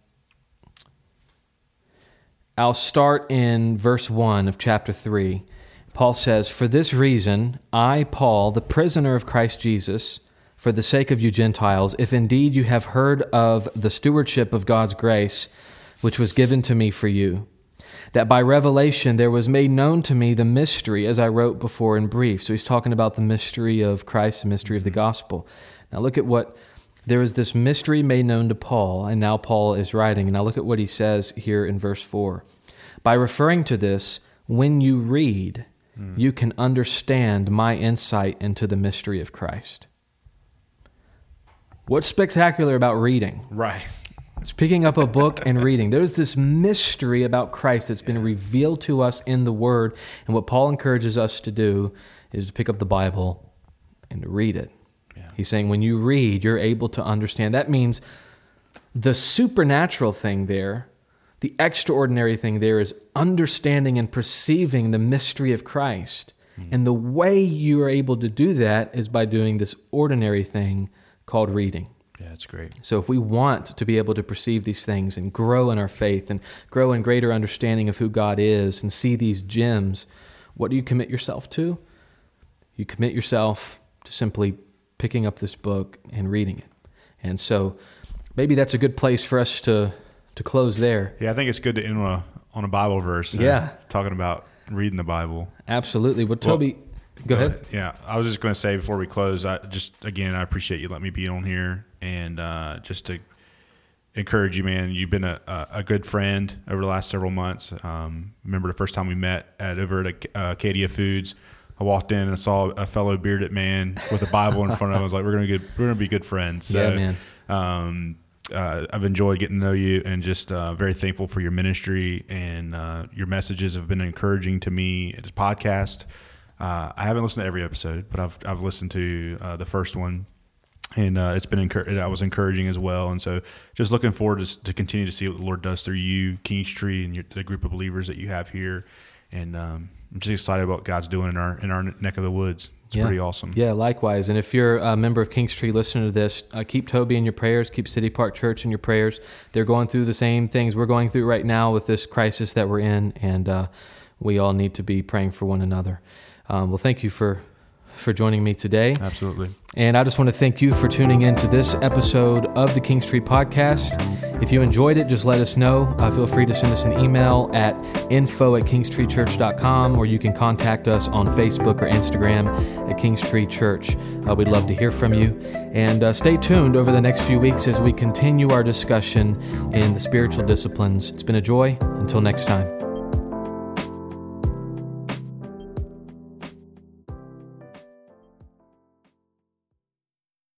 I'll start in verse 1 of chapter 3. Paul says, For this reason, I, Paul, the prisoner of Christ Jesus, for the sake of you Gentiles, if indeed you have heard of the stewardship of God's grace, which was given to me for you, that by revelation there was made known to me the mystery, as I wrote before in brief. So he's talking about the mystery of Christ, the mystery of the gospel. Now look at what there was this mystery made known to Paul, and now Paul is writing. Now look at what he says here in verse 4. By referring to this, when you read, Mm. you can understand my insight into the mystery of Christ. What's spectacular about reading? Right. It's picking up a book and reading. There's this mystery about Christ that's been revealed to us in the Word. And what Paul encourages us to do is to pick up the Bible and to read it. He's saying when you read, you're able to understand. That means the supernatural thing there, the extraordinary thing there is understanding and perceiving the mystery of Christ. Hmm. And the way you are able to do that is by doing this ordinary thing called reading. Yeah, it's great. So, if we want to be able to perceive these things and grow in our faith and grow in greater understanding of who God is and see these gems, what do you commit yourself to? You commit yourself to simply picking up this book and reading it. And so, maybe that's a good place for us to, to close there. Yeah, I think it's good to end on a on a Bible verse. uh, Yeah. talking about reading the Bible. Absolutely. Well, Toby, go, ahead. Yeah, I was just going to say before we close, I just again I appreciate you letting me be on here and uh, just to encourage you, man. You've been a, a, a good friend over the last several months. Um, remember the first time we met at over at uh, Acadia Foods. I walked in and I saw a fellow bearded man with a Bible in front of him. I was like, "We're gonna get, we're gonna be good friends." So, Yeah, man. Um, uh, I've enjoyed getting to know you and just uh, very thankful for your ministry and uh, your messages have been encouraging to me. This podcast, uh, I haven't listened to every episode, but I've I've listened to uh, the first one, and uh, it's been encour- I was encouraging as well. And so, just looking forward to, to continue to see what the Lord does through you, Kingstree, and your, the group of believers that you have here. And um, I'm just excited about God's doing in our in our neck of the woods. It's Yeah. pretty awesome. Yeah, likewise. And if you're a member of King's Tree, listening to this, uh, keep Toby in your prayers. Keep City Park Church in your prayers. They're going through the same things we're going through right now with this crisis that we're in, and uh, we all need to be praying for one another. Um, well, thank you for for joining me today. Absolutely. And I just want to thank you for tuning in to this episode of the King Street Podcast. If you enjoyed it, just let us know. Uh, feel free to send us an email at info at kingstreetchurch.com or you can contact us on Facebook or Instagram at King Street Church. Uh, we'd love to hear from you. And uh, stay tuned over the next few weeks as we continue our discussion in the spiritual disciplines. It's been a joy. Until next time.